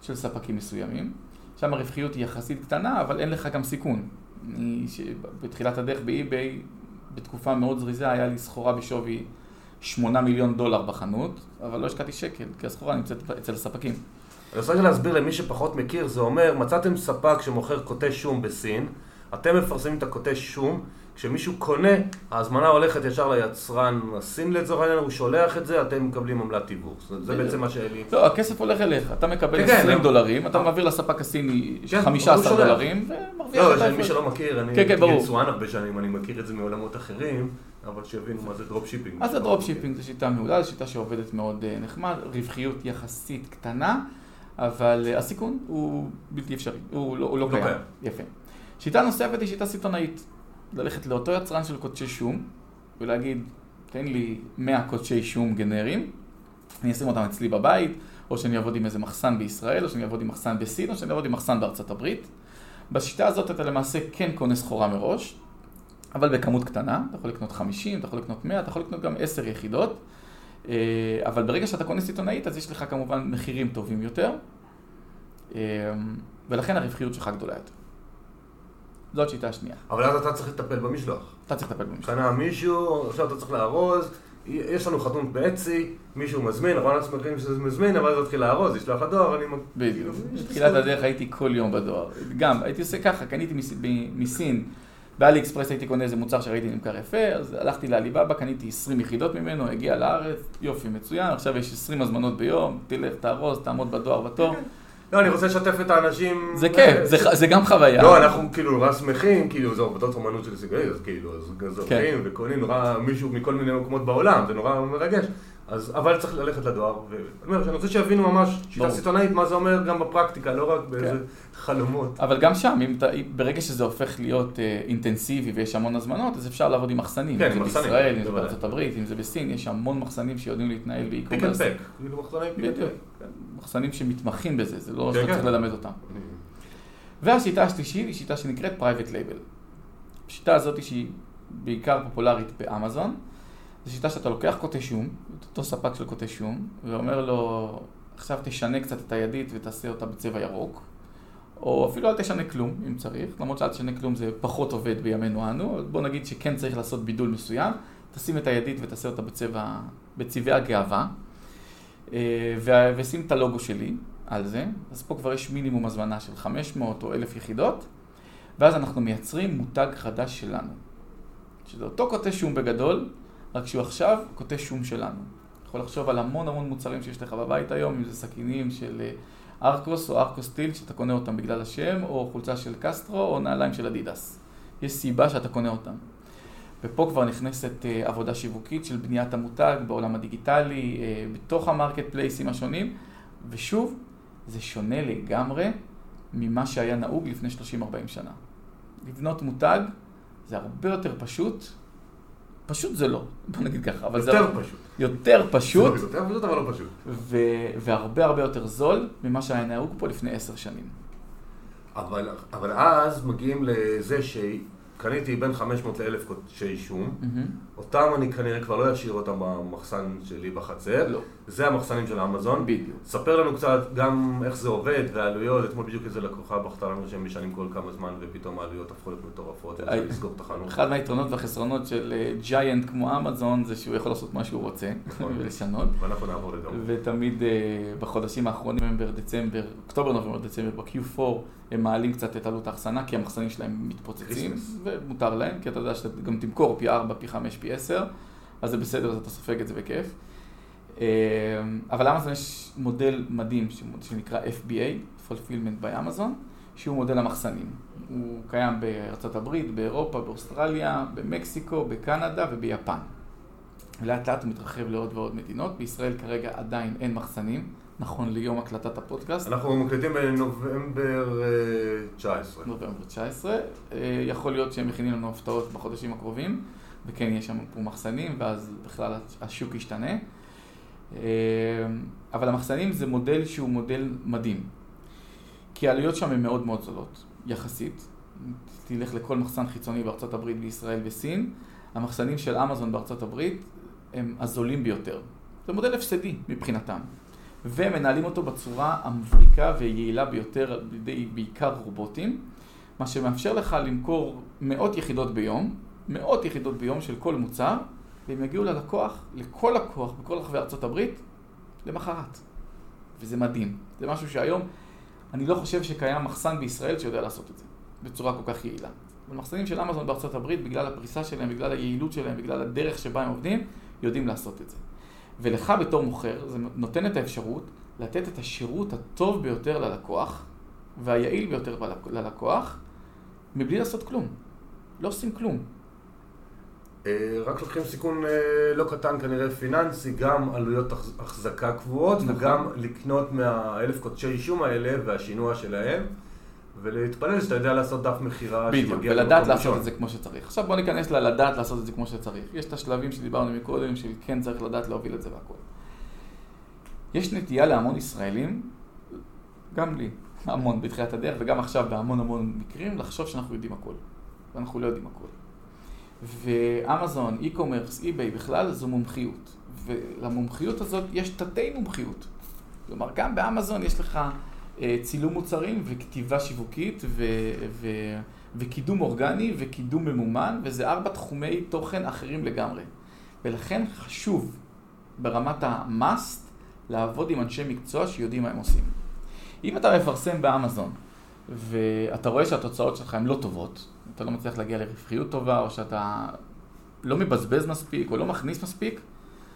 של ספקים מסוימים. שם הרווחיות היא יחסית קטנה, אבל אין לך גם סיכון. אני, בתחילת הדרך ב eBay, בתקופה מאוד זריזה, היה לי סחורה בשווי 8 מיליון דולר בחנות, אבל לא השקעתי שקל, כי הסחורה נמצאת אצל הספקים. אני רוצה להסביר למי שפחות מכיר, זה אומר, מצאתם ספק שמוכר כותשי שום בסין, אתם מפרסמים את הכותש שום, כשמישהו קונה, ההזמנה הולכת ישר ליצרן הסיני לצורך העניין, הוא שולח את זה, אתם מקבלים עמלת תיווך. זה בעצם מה שאלי... לא, הכסף הולך אליך, אתה מקבל 20 כן, כן, דולרים, אתה מעביר לספק הסיני 15 כן, דולרים, ומרוויח את לא, מי שלא מכיר, אני יצואן הרבה שנים, אני מכיר את זה מעולמות אחרים. אבל שיבינו מה זה drop shipping. מה זה drop shipping? זו שיטה מעולה, זו שיטה שעובדת מאוד אה, נחמד, רווחיות יחסית קטנה, אבל אה, הסיכון הוא בלתי אפשרי, הוא לא, הוא לא, לא קיים. קיים. יפה. שיטה נוספת היא שיטה סיטונאית. ללכת לאותו יצרן של קודשי שום, ולהגיד, תן לי 100 קודשי שום גנריים, אני אשים אותם אצלי בבית, או שאני אעבוד עם איזה מחסן בישראל, או שאני אעבוד עם מחסן בסין, או שאני אעבוד עם מחסן בארצות הברית. בשיטה הזאת אתה למעשה כן קונה סחורה מראש, אבל בכמות קטנה, אתה יכול לקנות 50, אתה יכול לקנות 100, אתה יכול לקנות גם 10 יחידות, אבל ברגע שאתה קונה סיטונאית, אז יש לך כמובן מחירים טובים יותר, אה, ולכן הרווחיות שלך גדולה יותר. זאת שיטה שנייה. אבל אז אתה צריך לטפל במשלוח. אתה צריך לטפל במשלוח. קנה מישהו, עכשיו אתה צריך לארוז, יש לנו חתום באצי, מישהו מזמין, אנחנו לא שמחים שזה מזמין, אבל זה מתחיל לארוז, לשלוח לדואר, אני... בדיוק. בתחילת הדרך הייתי כל יום בדואר. גם, הייתי עושה ככה, קניתי מסין. באלי אקספרס הייתי קונה איזה מוצר שראיתי נמכר יפה, אז הלכתי לאליבאבא, קניתי 20 יחידות ממנו, הגיע לארץ, יופי, מצוין, עכשיו יש 20 הזמנות ביום, תלך, תארוז, תעמוד בדואר בתור. לא, אני רוצה לשתף את האנשים... זה כיף, זה גם חוויה. לא, אנחנו כאילו נורא שמחים, כאילו זה עבודות אומנות של סיגריות, אז כאילו, אז זורקים כן. וקונים נורא מישהו מכל מיני מקומות בעולם, זה נורא מרגש. אז, אבל צריך ללכת לדואר, ואני רוצה שיבינו ממש שיטה סיטונאית, מה זה אומר גם בפרקטיקה, לא רק באיזה כן. חלומות. אבל גם שם, אם אתה, ברגע שזה הופך להיות אה, אינטנסיבי ויש המון הזמנות, אז אפשר לעבוד עם מחסנים. כן, עם מחסנים. בישראל, אם זה בארצות הברית, אם זה בסין, יש המון מחסנים שיודעים להתנהל ב e-commerce. pick and pack, כאילו מחסנים pick and pack. מחסנים שמתמחים בזה, זה לא כן, שאתה כן. צריך ללמד אותם. והשיטה השלישית היא שיטה שנקראת private label. השיטה הזאת שהיא בעיקר פופולרית באמזון. זו שיטה שאתה לוקח קוטי שום, את אותו ספק של קוטי שום, ואומר לו, עכשיו תשנה קצת את הידית ותעשה אותה בצבע ירוק, או אפילו אל תשנה כלום, אם צריך, למרות שאל תשנה כלום זה פחות עובד בימינו אנו, בוא נגיד שכן צריך לעשות בידול מסוים, תשים את הידית ותעשה אותה בצבע, בצבעי הגאווה, אה, ושים את הלוגו שלי על זה, אז פה כבר יש מינימום הזמנה של 500 או 1,000 יחידות, ואז אנחנו מייצרים מותג חדש שלנו, שזה אותו קוטי שום בגדול, רק שהוא עכשיו קוטע שום שלנו. יכול לחשוב על המון המון מוצרים שיש לך בבית היום, אם זה סכינים של אה, ארקוס או ארקוסטיל, שאתה קונה אותם בגלל השם, או חולצה של קסטרו, או נעליים של אדידס. יש סיבה שאתה קונה אותם. ופה כבר נכנסת uh, עבודה שיווקית של בניית המותג בעולם הדיגיטלי, uh, בתוך המרקט פלייסים השונים, ושוב, זה שונה לגמרי ממה שהיה נהוג לפני 30-40 שנה. לבנות מותג זה הרבה יותר פשוט, פשוט זה לא, בוא נגיד ככה, אבל זה... יותר פשוט. יותר פשוט. זה יותר פשוט, אבל לא פשוט. והרבה הרבה יותר זול ממה שהיה נהוג פה לפני עשר שנים. אבל, אבל אז מגיעים לזה ש... קניתי בין 500 ל-1,000 קודשי שום, mm-hmm. אותם אני כנראה כבר לא אשאיר אותם במחסן שלי בחצר, לא. זה המחסנים של האמזון. בדיוק. ספר לנו קצת גם איך זה עובד והעלויות, אתמול בדיוק איזה לקוחה בכתה לנו שהם משנים כל כמה זמן ופתאום העלויות הפכו להיות מטורפות, ואפשר לסגור את החנות. אחד מהיתרונות והחסרונות של ג'יינט אה, כמו אמזון זה שהוא יכול לעשות מה שהוא רוצה נכון. <laughs> ולשנות. ואנחנו נעבור לדום. ותמיד אה, בחודשים האחרונים, נובמבר, דצמבר, אוקטובר, נובמבר, דצמבר, ב-Q4, הם מעלים קצת את עלות האחסנה, כי המחסנים שלהם מתפוצצים, ומותר להם, כי אתה יודע שאתה גם תמכור פי 4, פי 5, פי 10, אז זה בסדר, אז אתה סופג את זה בכיף. אה, אבל לאמזון יש מודל מדהים שנקרא FBA, Fulfillment by Amazon, שהוא מודל המחסנים. הוא קיים בארצות הברית, באירופה, באוסטרליה, במקסיקו, בקנדה וביפן. ולאט לאט הוא מתרחב לעוד ועוד מדינות. בישראל כרגע עדיין אין מחסנים, נכון ליום הקלטת הפודקאסט. אנחנו מקליטים בנובמבר 19. אה, נובמבר 19. אה, יכול להיות שהם מכינים לנו הפתעות בחודשים הקרובים, וכן, יש שם פה מחסנים, ואז בכלל השוק ישתנה. אה, אבל המחסנים זה מודל שהוא מודל מדהים. כי העלויות שם הן מאוד מאוד זולות, יחסית. תלך לכל מחסן חיצוני בארצות הברית, בישראל וסין, המחסנים של אמזון בארצות הברית הם הזולים ביותר. זה מודל הפסדי מבחינתם. ומנהלים אותו בצורה המבריקה ויעילה ביותר על ידי בעיקר רובוטים, מה שמאפשר לך למכור מאות יחידות ביום, מאות יחידות ביום של כל מוצר, והם יגיעו ללקוח, לכל לקוח בכל רחבי ארצות הברית, למחרת. וזה מדהים. זה משהו שהיום, אני לא חושב שקיים מחסן בישראל שיודע לעשות את זה, בצורה כל כך יעילה. המחסנים של אמזון בארצות הברית, בגלל הפריסה שלהם, בגלל היעילות שלהם, בגלל הדרך שבה הם עובדים, יודעים לעשות את זה. ולך בתור מוכר, זה נותן את האפשרות לתת את השירות הטוב ביותר ללקוח והיעיל ביותר ללקוח, מבלי לעשות כלום. לא עושים כלום. אה, רק לוקחים סיכון אה, לא קטן כנראה פיננסי, גם עלויות החזקה קבועות נכון. וגם לקנות מהאלף קודשי אישום האלה והשינוע שלהם. ולהתפלל שאתה יודע לעשות דף מכירה שמגיע בדיוק, ולדעת לעשות ראשון. את זה כמו שצריך. עכשיו בוא ניכנס ללדעת לעשות את זה כמו שצריך. יש את השלבים שדיברנו מקודם, של כן צריך לדעת להוביל את זה והכל. יש נטייה להמון ישראלים, גם לי, המון בתחילת הדרך, וגם עכשיו בהמון המון מקרים, לחשוב שאנחנו יודעים הכל. ואנחנו לא יודעים הכל. ואמזון, אי-קומרס, אי-ביי בכלל, זו מומחיות. ולמומחיות הזאת יש תתי מומחיות. כלומר, גם באמזון יש לך אה, צילום מוצרים וכתיבה שיווקית ו, ו, וקידום אורגני וקידום ממומן, וזה ארבע תחומי תוכן אחרים לגמרי. ולכן חשוב ברמת ה-must לעבוד עם אנשי מקצוע שיודעים מה הם עושים. אם אתה מפרסם באמזון ואתה רואה שהתוצאות שלך הן לא טובות, אתה לא מצליח להגיע לרווחיות טובה, או שאתה לא מבזבז מספיק, או לא מכניס מספיק,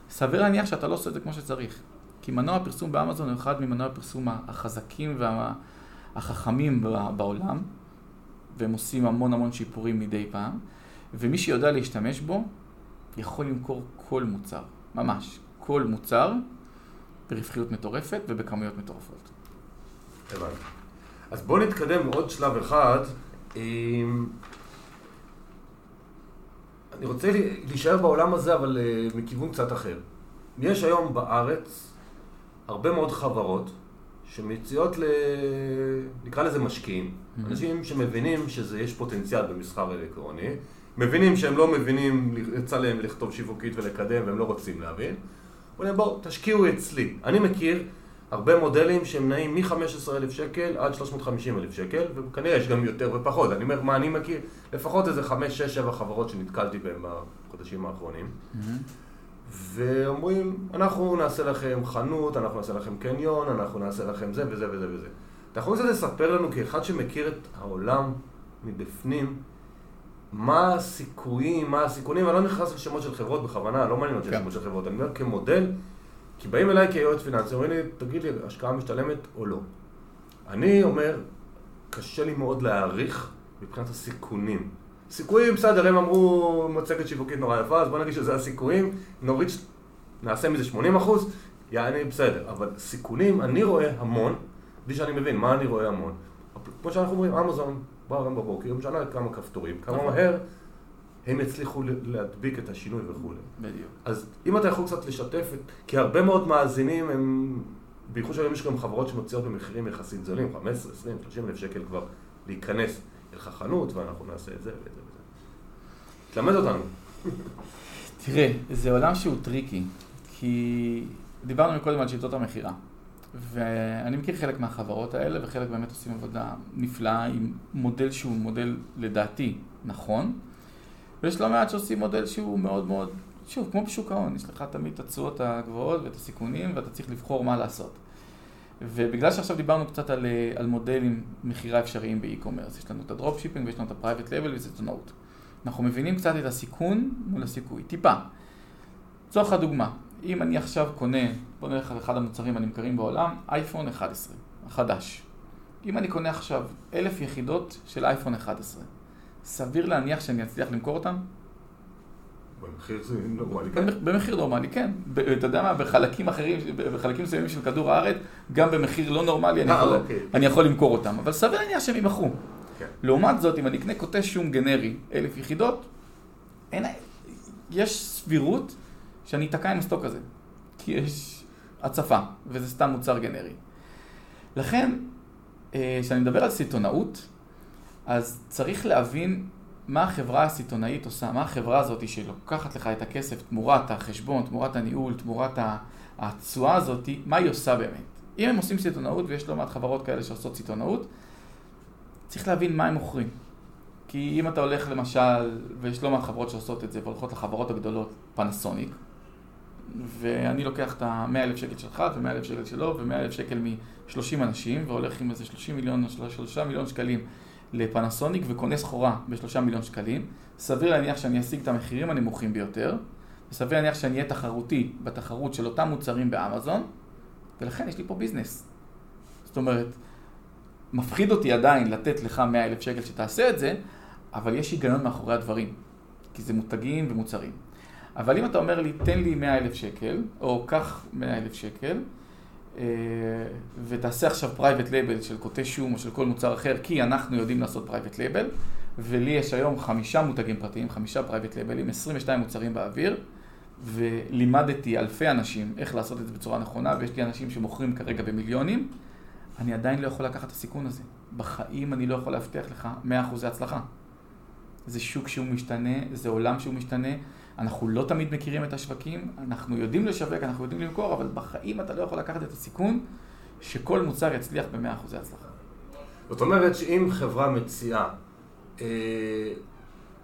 סביר להניח שאתה לא עושה את זה כמו שצריך. כי מנוע הפרסום באמזון הוא אחד ממנוע הפרסום החזקים והחכמים בעולם, והם עושים המון המון שיפורים מדי פעם, ומי שיודע להשתמש בו, יכול למכור כל מוצר, ממש, כל מוצר, ברווחיות מטורפת ובכמויות מטורפות. הבנתי. אז בואו נתקדם עוד שלב אחד. אני רוצה להישאר בעולם הזה, אבל אה, מכיוון קצת אחר. יש היום בארץ הרבה מאוד חברות שמציעות ל... נקרא לזה משקיעים. Mm-hmm. אנשים שמבינים שיש פוטנציאל במסחר אלקטרוני, מבינים שהם לא מבינים, יצא להם לכתוב שיווקית ולקדם והם לא רוצים להבין. אומרים בואו, תשקיעו אצלי. אני מכיר הרבה מודלים שהם נעים מ-15,000 שקל עד 350,000 שקל, וכנראה יש גם יותר ופחות. אני אומר, מה אני מכיר? לפחות איזה 5, 6, 7 חברות שנתקלתי בהן בחודשים האחרונים. Mm-hmm. ואומרים, אנחנו נעשה לכם חנות, אנחנו נעשה לכם קניון, אנחנו נעשה לכם זה וזה וזה וזה. אתה יכול קצת לספר לנו, כאחד שמכיר את העולם מבפנים, מה הסיכויים, מה הסיכונים, אני לא נכנס לשמות של חברות בכוונה, לא מעניין אותי כן. שמות של חברות, אני אומר כמודל, כי באים אליי כיועץ פיננסי, אומרים לי, תגיד לי, השקעה משתלמת או לא? אני אומר, קשה לי מאוד להעריך מבחינת הסיכונים. סיכויים, בסדר, הם אמרו מצגת שיווקית נורא יפה, אז בוא נגיד שזה הסיכויים, נוריד, נעשה מזה 80 אחוז, יעני בסדר, אבל סיכונים אני רואה המון, בלי שאני מבין מה אני רואה המון. כמו שאנחנו אומרים, אמזון בא היום בבוקר, משנה כמה כפתורים, כמה נכון. מהר הם יצליחו להדביק את השינוי וכולי. בדיוק. אז אם אתה יכול קצת לשתף, כי הרבה מאוד מאזינים הם, בייחוד שהיום יש גם חברות שמציעות במחירים יחסית זולים, 15, 20, 30 אלף שקל כבר להיכנס אל החנות, ואנחנו נעשה את זה ואת זה ואת זה. תלמד אותנו. <laughs> תראה, זה עולם שהוא טריקי, כי דיברנו מקודם על שיטות המכירה. ואני מכיר חלק מהחברות האלה, וחלק באמת עושים עבודה נפלאה עם מודל שהוא מודל לדעתי נכון, ויש לא מעט שעושים מודל שהוא מאוד מאוד, שוב, כמו בשוק ההון, יש לך תמיד את התשואות הגבוהות ואת הסיכונים, ואתה צריך לבחור מה לעשות. ובגלל שעכשיו דיברנו קצת על, אה, על מודלים מכירה אפשריים באי-קומרס, יש לנו את ה dropshipping ויש לנו את ה- private label וסיטונאות. אנחנו מבינים קצת את הסיכון מול הסיכוי, טיפה. לצורך הדוגמה, אם אני עכשיו קונה, בוא נלך על אחד המוצרים הנמכרים בעולם, אייפון 11, החדש. אם אני קונה עכשיו אלף יחידות של אייפון 11, סביר להניח שאני אצליח למכור אותם? במחיר זה נורמלי, כן. במח- במחיר נורמלי, כן. אתה יודע מה, בחלקים אחרים, בחלקים מסוימים של כדור הארץ, גם במחיר לא נורמלי אני אה, יכול, אוקיי. אני יכול למכור אותם, אבל סביר להניח שהם יימכרו. כן. לעומת זאת, אם אני אקנה קוטש שום גנרי, אלף יחידות, אין, יש סבירות שאני אתקע עם הסטוק הזה, כי יש הצפה, וזה סתם מוצר גנרי. לכן, אה, כשאני מדבר על סיטונאות, אז צריך להבין מה החברה הסיטונאית עושה, מה החברה הזאת שלוקחת לך את הכסף תמורת החשבון, תמורת הניהול, תמורת התשואה הזאת, מה היא עושה באמת. אם הם עושים סיטונאות, ויש לא מעט חברות כאלה שעושות סיטונאות, צריך להבין מה הם מוכרים. כי אם אתה הולך למשל, ויש לא מעט חברות שעושות את זה, והולכות לחברות הגדולות, פנסוניק, ואני לוקח את ה-100 אלף שקל שלך ו-100 אלף שקל שלו ו-100 אלף שקל מ-30 אנשים, והולך עם איזה 30 מיליון או 3 מיליון שקלים לפנסוניק וקונה סחורה ב-3 מיליון שקלים, סביר להניח שאני אשיג את המחירים הנמוכים ביותר, וסביר להניח שאני אהיה תחרותי בתחרות של אותם מוצרים באמזון, ולכן יש לי פה ביזנס. זאת אומרת, מפחיד אותי עדיין לתת לך 100 אלף שקל שתעשה את זה, אבל יש היגיון מאחורי הדברים, כי זה מותגים ומוצרים. אבל אם אתה אומר לי, תן לי 100 אלף שקל, או קח 100 אלף שקל, ותעשה עכשיו private label של כותש שום או של כל מוצר אחר, כי אנחנו יודעים לעשות private label, ולי יש היום חמישה מותגים פרטיים, חמישה private label ים, 22 מוצרים באוויר, ולימדתי אלפי אנשים איך לעשות את זה בצורה נכונה, ויש לי אנשים שמוכרים כרגע במיליונים, אני עדיין לא יכול לקחת את הסיכון הזה. בחיים אני לא יכול להבטיח לך 100% הצלחה. זה שוק שהוא משתנה, זה עולם שהוא משתנה, אנחנו לא תמיד מכירים את השווקים, אנחנו יודעים לשווק, אנחנו יודעים למכור, אבל בחיים אתה לא יכול לקחת את הסיכון שכל מוצר יצליח ב-100% הצלחה. זאת אומרת שאם חברה מציעה אה,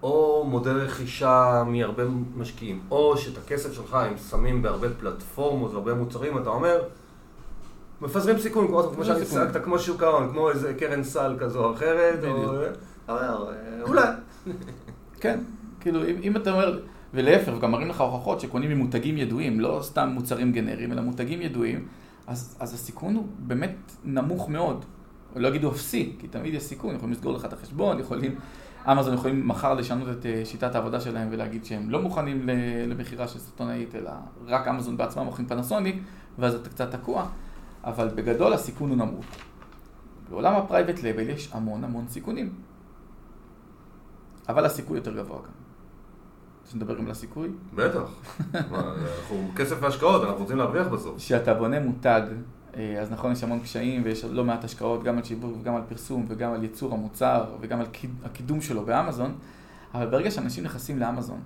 או מודל רכישה מהרבה משקיעים, או שאת הכסף שלך הם שמים בהרבה פלטפורמות והרבה מוצרים, אתה אומר, מפזרים סיכון, כמו, כמו שאני. צעקת, כמו שוק ההון, כמו איזה קרן סל כזו או אחרת, או... בדיוק. אה, אולי. כן, כאילו אם, אם אתה אומר, ולהפך, גם מראים לך הוכחות שקונים ממותגים ידועים, לא סתם מוצרים גנריים, אלא מותגים ידועים, אז, אז הסיכון הוא באמת נמוך מאוד. לא יגידו אפסי, כי תמיד יש סיכון, יכולים לסגור לך את החשבון, יכולים, אמזון יכולים מחר לשנות את אה, שיטת העבודה שלהם ולהגיד שהם לא מוכנים למכירה של סיטונאית, אלא רק אמזון בעצמם מוכרים פנסוניק, ואז אתה קצת תקוע, אבל בגדול הסיכון הוא נמוך. בעולם ה private label יש המון המון סיכונים. אבל הסיכוי יותר גבוה כאן. שנדבר גם על הסיכוי? בטח. <laughs> מה, אנחנו כסף והשקעות, אנחנו רוצים להרוויח בסוף. כשאתה בונה מותג, אה, אז נכון, יש המון קשיים ויש לא מעט השקעות גם על שיווק וגם על פרסום וגם על ייצור המוצר וגם על קיד- הקידום שלו באמזון, אבל ברגע שאנשים נכנסים לאמזון,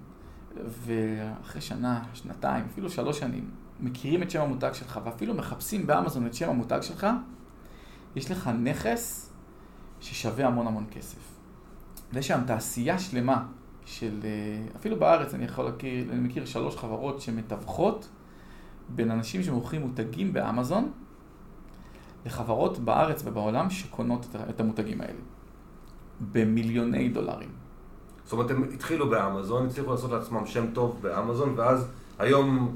ואחרי שנה, שנתיים, אפילו שלוש שנים, מכירים את שם המותג שלך ואפילו מחפשים באמזון את שם המותג שלך, יש לך נכס ששווה המון המון כסף. ויש שם תעשייה שלמה של, אה, אפילו בארץ אני יכול להכיר, אני מכיר שלוש חברות שמתווכות בין אנשים שמוכרים מותגים באמזון לחברות בארץ ובעולם שקונות את המותגים האלה. במיליוני דולרים. זאת אומרת, הם התחילו באמזון, הצליחו לעשות לעצמם שם טוב באמזון, ואז היום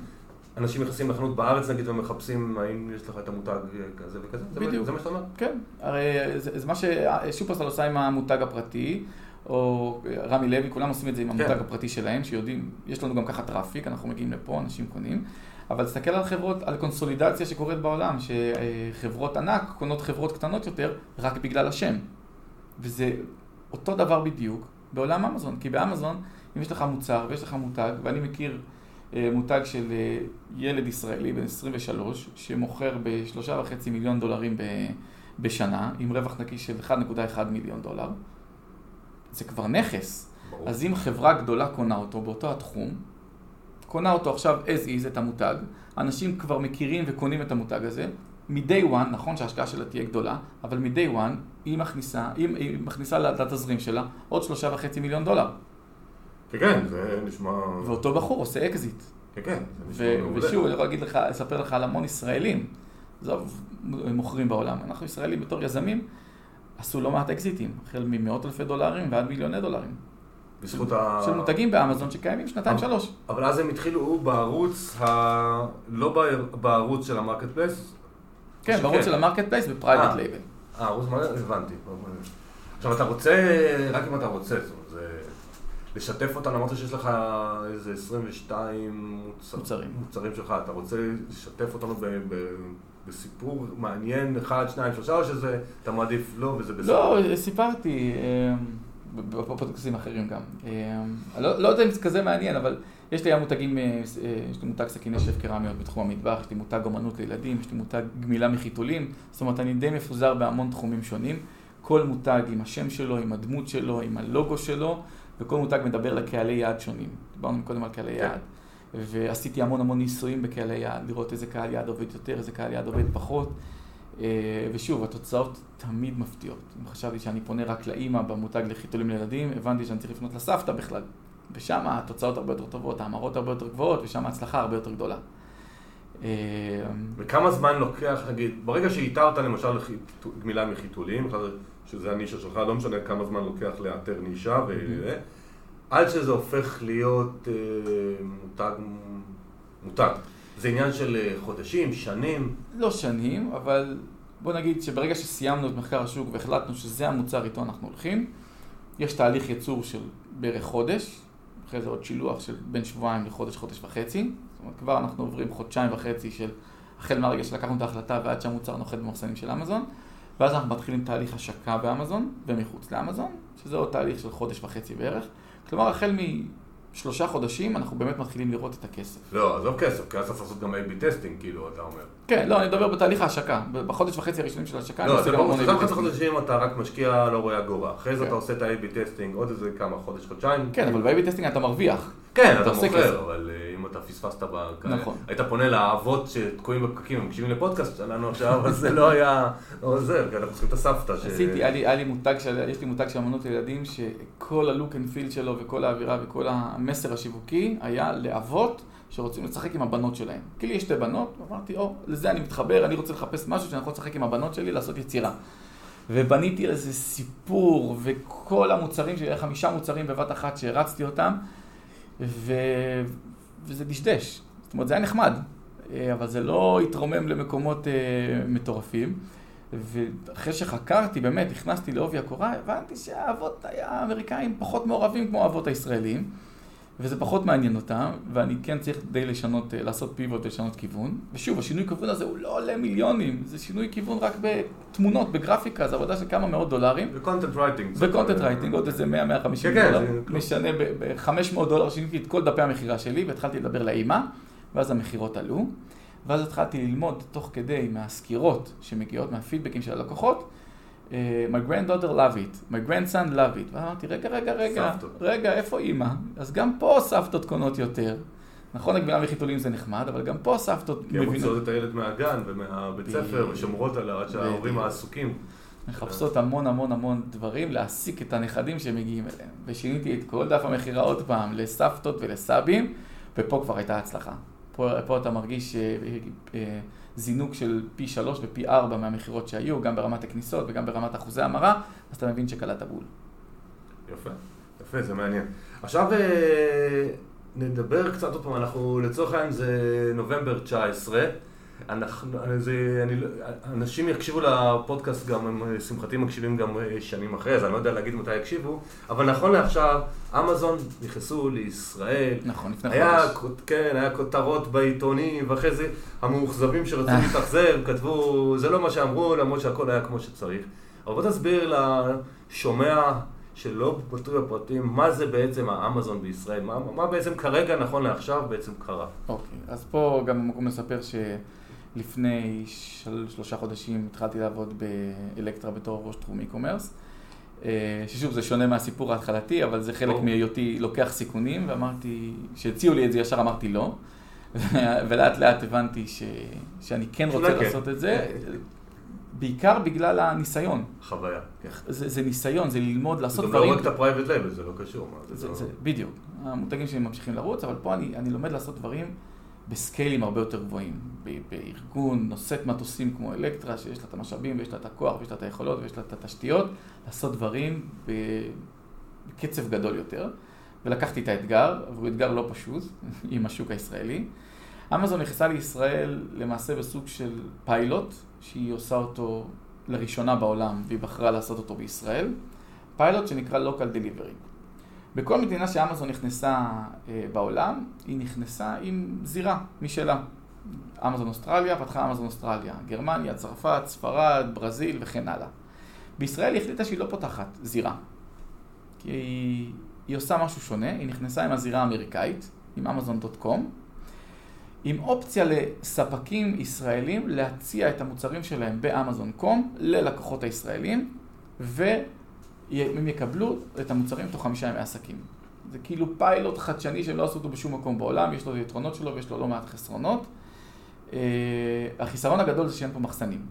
אנשים נכנסים לחנות בארץ נגיד ומחפשים האם יש לך את המותג כזה וכזה? בדיוק. זה מה שאתה אומר? כן, הרי זה, זה מה ששופרסל עושה עם המותג הפרטי, או רמי לוי, כולם עושים את זה עם המותג כן. הפרטי שלהם, שיודעים, יש לנו גם ככה traffic, אנחנו מגיעים לפה, אנשים קונים, אבל תסתכל על חברות, על קונסולידציה שקורית בעולם, שחברות ענק קונות חברות קטנות יותר רק בגלל השם. וזה אותו דבר בדיוק בעולם אמזון, כי באמזון, אם יש לך מוצר ויש לך מותג, ואני מכיר אה, מותג של אה, ילד ישראלי בן 23, שמוכר בשלושה וחצי מיליון דולרים בשנה, עם רווח נקי של 1.1 מיליון דולר, זה כבר נכס. ברור. אז אם חברה גדולה קונה אותו באותו התחום, קונה אותו עכשיו as is, את המותג, אנשים כבר מכירים וקונים את המותג הזה, מ-day one, נכון שההשקעה שלה תהיה גדולה, אבל מ-day one היא מכניסה, היא, היא מכניסה לתזרים שלה עוד שלושה וחצי מיליון דולר. כן, כן, זה נשמע... ואותו בחור עושה אקזיט. כן, כן, זה נשמע מעולה. ושוב, אני יכול להגיד לך, אספר לך על המון ישראלים, עזוב, מוכרים בעולם. אנחנו ישראלים בתור יזמים, עשו לא מעט אקזיטים, החל ממאות אלפי דולרים ועד מיליוני דולרים. בזכות ה... של מותגים באמזון שקיימים שנתיים שלוש. אבל אז הם התחילו בערוץ, ה... לא בערוץ של ה marketplace? כן, בערוץ של ה marketplace ב private label. אה, ערוץ market, הבנתי. עכשיו אתה רוצה, רק אם אתה רוצה, זאת אומרת, זה... לשתף אותנו, אמרת שיש לך איזה 22 מוצר, מוצרים. מוצרים שלך, אתה רוצה לשתף אותנו ב, ב, בסיפור מעניין, אחד, שניים, שלושה, או שזה, אתה מעדיף לא וזה בסדר? לא, סיפרתי, אה, בפודקאסטים אחרים גם. אה, לא, לא יודע אם זה כזה מעניין, אבל יש לי מותגים, אה, יש לי מותג סכיני שף קרמיות בתחום המטבח, יש לי מותג אמנות לילדים, יש לי מותג גמילה מחיתולים, זאת אומרת, אני די מפוזר בהמון תחומים שונים. כל מותג עם השם שלו, עם הדמות שלו, עם הלוגו שלו. וכל מותג מדבר לקהלי יעד שונים. דיברנו קודם על קהלי כן. יעד. ועשיתי המון המון ניסויים בקהלי יעד, לראות איזה קהל יעד עובד יותר, איזה קהל יעד עובד פחות. אה, ושוב, התוצאות תמיד מפתיעות. אם חשבתי שאני פונה רק לאימא במותג לחיתולים לילדים, הבנתי שאני צריך לפנות לסבתא בכלל. ושם התוצאות הרבה יותר טובות, ההמרות הרבה יותר גבוהות, ושם ההצלחה הרבה יותר גדולה. אה, וכמה זמן לוקח, נגיד, ברגע שאיתרת למשל גמילה מחיתולים, שזה הנישה שלך, לא משנה כמה זמן לוקח לאתר נישה, ו... עד שזה הופך להיות אה, מותג, מותג. זה עניין של אה, חודשים, שנים? לא שנים, אבל בוא נגיד שברגע שסיימנו את מחקר השוק והחלטנו שזה המוצר איתו אנחנו הולכים, יש תהליך ייצור של בערך חודש, אחרי זה עוד שילוח של בין שבועיים לחודש, חודש וחצי. זאת אומרת, כבר אנחנו עוברים חודשיים וחצי של החל מהרגע שלקחנו את ההחלטה ועד שהמוצר נוחת במחסנים של אמזון. ואז אנחנו מתחילים תהליך השקה באמזון ומחוץ לאמזון, שזה עוד תהליך של חודש וחצי בערך. כלומר, החל משלושה חודשים אנחנו באמת מתחילים לראות את הכסף. לא, עזוב כסף, צריך לעשות גם A-B טסטינג, כאילו, אתה אומר. כן, לא, אני מדבר בתהליך ההשקה. בחודש וחצי הראשונים של ההשקה, לא, זה לא ברור, שלושה חודשים אתה רק משקיע, לא רואה אגורה. אחרי זה כן. אתה עושה את ה-A-B testing עוד איזה כמה, חודש, חודשיים. כן, אבל ב-A-B testing אתה מרוויח. כן, אתה מוכר, אבל אה, אתה פספסת בקהל, נכון. היית פונה לאבות שתקועים בפקקים ומקשיבים לפודקאסט שלנו עכשיו, אז זה לא היה עוזר, כי אנחנו צריכים את הסבתא. עשיתי, היה לי מותג של, יש לי מותג של אמנות לילדים, שכל ה look and feel שלו וכל האווירה וכל המסר השיווקי היה לאבות. שרוצים לשחק עם הבנות שלהם. כי לי יש שתי בנות, אמרתי, או, לזה אני מתחבר, אני רוצה לחפש משהו שאני יכול לשחק עם הבנות שלי, לעשות יצירה. ובניתי איזה סיפור, וכל המוצרים שלי, חמישה מוצרים בבת אחת שהרצתי אותם, ו... וזה דשדש. זאת אומרת, זה היה נחמד, אה, אבל זה לא התרומם למקומות uh, מטורפים. ואחרי שחקרתי, באמת, נכנסתי לעובי הקורה, הבנתי שהאבות האמריקאים פחות מעורבים כמו האבות הישראלים. וזה פחות מעניין אותם, ואני כן צריך די לשנות, אה, לעשות פיבוט ולשנות כיוון. ושוב, השינוי כיוון הזה הוא לא עולה מיליונים, זה שינוי כיוון רק בתמונות, בגרפיקה, זו עבודה של כמה מאות דולרים. ו content writing. ו content writing, עוד איזה 100-150 כן, כן, דולר. משנה, ב-500 דולר שיניתי את כל דפי המכירה שלי, והתחלתי לדבר לאימא, ואז המכירות עלו. ואז התחלתי ללמוד תוך כדי מהסקירות שמגיעות, מהפידבקים של הלקוחות, my granddaughter love it, my grandson love it. ואמרתי, רגע, רגע, רגע, סבתות. רגע, איפה אימא? אז גם פה סבתות קונות יותר. נכון, הגבינה וחיתולים זה נחמד, אבל גם פה סבתות מבינות. כי הן מוצאות את הילד מהגן ומהבית ספר ושומרות עליו עד שההורים העסוקים. מחפשות המון המון המון דברים להעסיק את הנכדים שמגיעים אליהם. ושיניתי את כל דף המכירה עוד פעם לסבתות ולסבים, ופה כבר הייתה הצלחה. פה, פה אתה מרגיש אה, אה, זינוק של פי שלוש ופי ארבע מהמכירות שהיו, גם ברמת הכניסות וגם ברמת אחוזי המרה, אז אתה מבין שקלעת בול. יפה, יפה, זה מעניין. עכשיו אה, נדבר קצת עוד פעם, אנחנו לצורך העניין זה נובמבר 19, אנחנו, זה, אני, לא- אנשים יקשיבו לפודקאסט גם, הם שמחתי מקשיבים גם אה, שנים אחרי, אז אני לא יודע להגיד מתי יקשיבו, אבל נכון לעכשיו, אמזון נכנסו לישראל. נכון, לפני היה, חודש. כן, היה כותרות בעיתונים, ואחרי זה המאוכזבים שרצו <laughs> להתאכזב, כתבו, זה לא מה שאמרו, למרות שהכל היה כמו שצריך. אבל בוא תסביר לשומע שלא בטוי הפרטים, מה זה בעצם האמזון בישראל, מה, מה בעצם כרגע, נכון לעכשיו, בעצם קרה. אוקיי, אז פה גם המקום לספר שלפני של, שלושה חודשים התחלתי לעבוד באלקטרה בתור ראש תחום e-commerce. אה, ששוב, זה שונה מהסיפור ההתחלתי, אבל זה חלק. מהיותי לוקח סיכונים, ואמרתי, כשהציעו לי את זה ישר אמרתי לא, <laughs> ולאט לאט הבנתי ש, שאני כן רוצה. לעשות את זה, בעיקר בגלל הניסיון. חוויה. זה, זה ניסיון, זה ללמוד, לעשות גם לא דברים. רק את ה private label, זה לא קשור. מה, זה, לא- זה, בדיוק. המותגים שלי ממשיכים לרוץ, אבל פה אני, אני לומד לעשות דברים ב scale ים הרבה יותר גבוהים. בארגון נושאת מטוסים כמו אלקטרה, שיש לה את המשאבים ויש לה את הכוח ויש לה את היכולות ויש לה את התשתיות, לעשות דברים בקצב גדול יותר. ולקחתי את האתגר, והוא אתגר לא פשוט <laughs> עם השוק הישראלי. אמזון נכנסה לישראל למעשה בסוג של פיילוט, שהיא עושה אותו לראשונה בעולם, והיא בחרה לעשות אותו בישראל. פיילוט שנקרא Local Delivery. בכל מדינה שאמזון נכנסה אה, בעולם, היא נכנסה עם זירה משלה. אמזון אוסטרליה, פתחה אמזון אוסטרליה, גרמניה, צרפת, ספרד, ברזיל וכן הלאה. בישראל היא החליטה שהיא לא פותחת זירה. כי היא, היא עושה משהו שונה, היא נכנסה עם הזירה האמריקאית, עם אמזון.קום, עם אופציה לספקים ישראלים להציע את המוצרים שלהם באמזון.קום ללקוחות הישראלים, והם יקבלו את המוצרים תוך חמישה ימי עסקים. זה כאילו פיילוט חדשני שהם לא עשו אותו בשום מקום בעולם, יש לו את היתרונות שלו ויש לו לא מעט חסרונות. אה, החיסרון הגדול זה שאין פה מחסנים.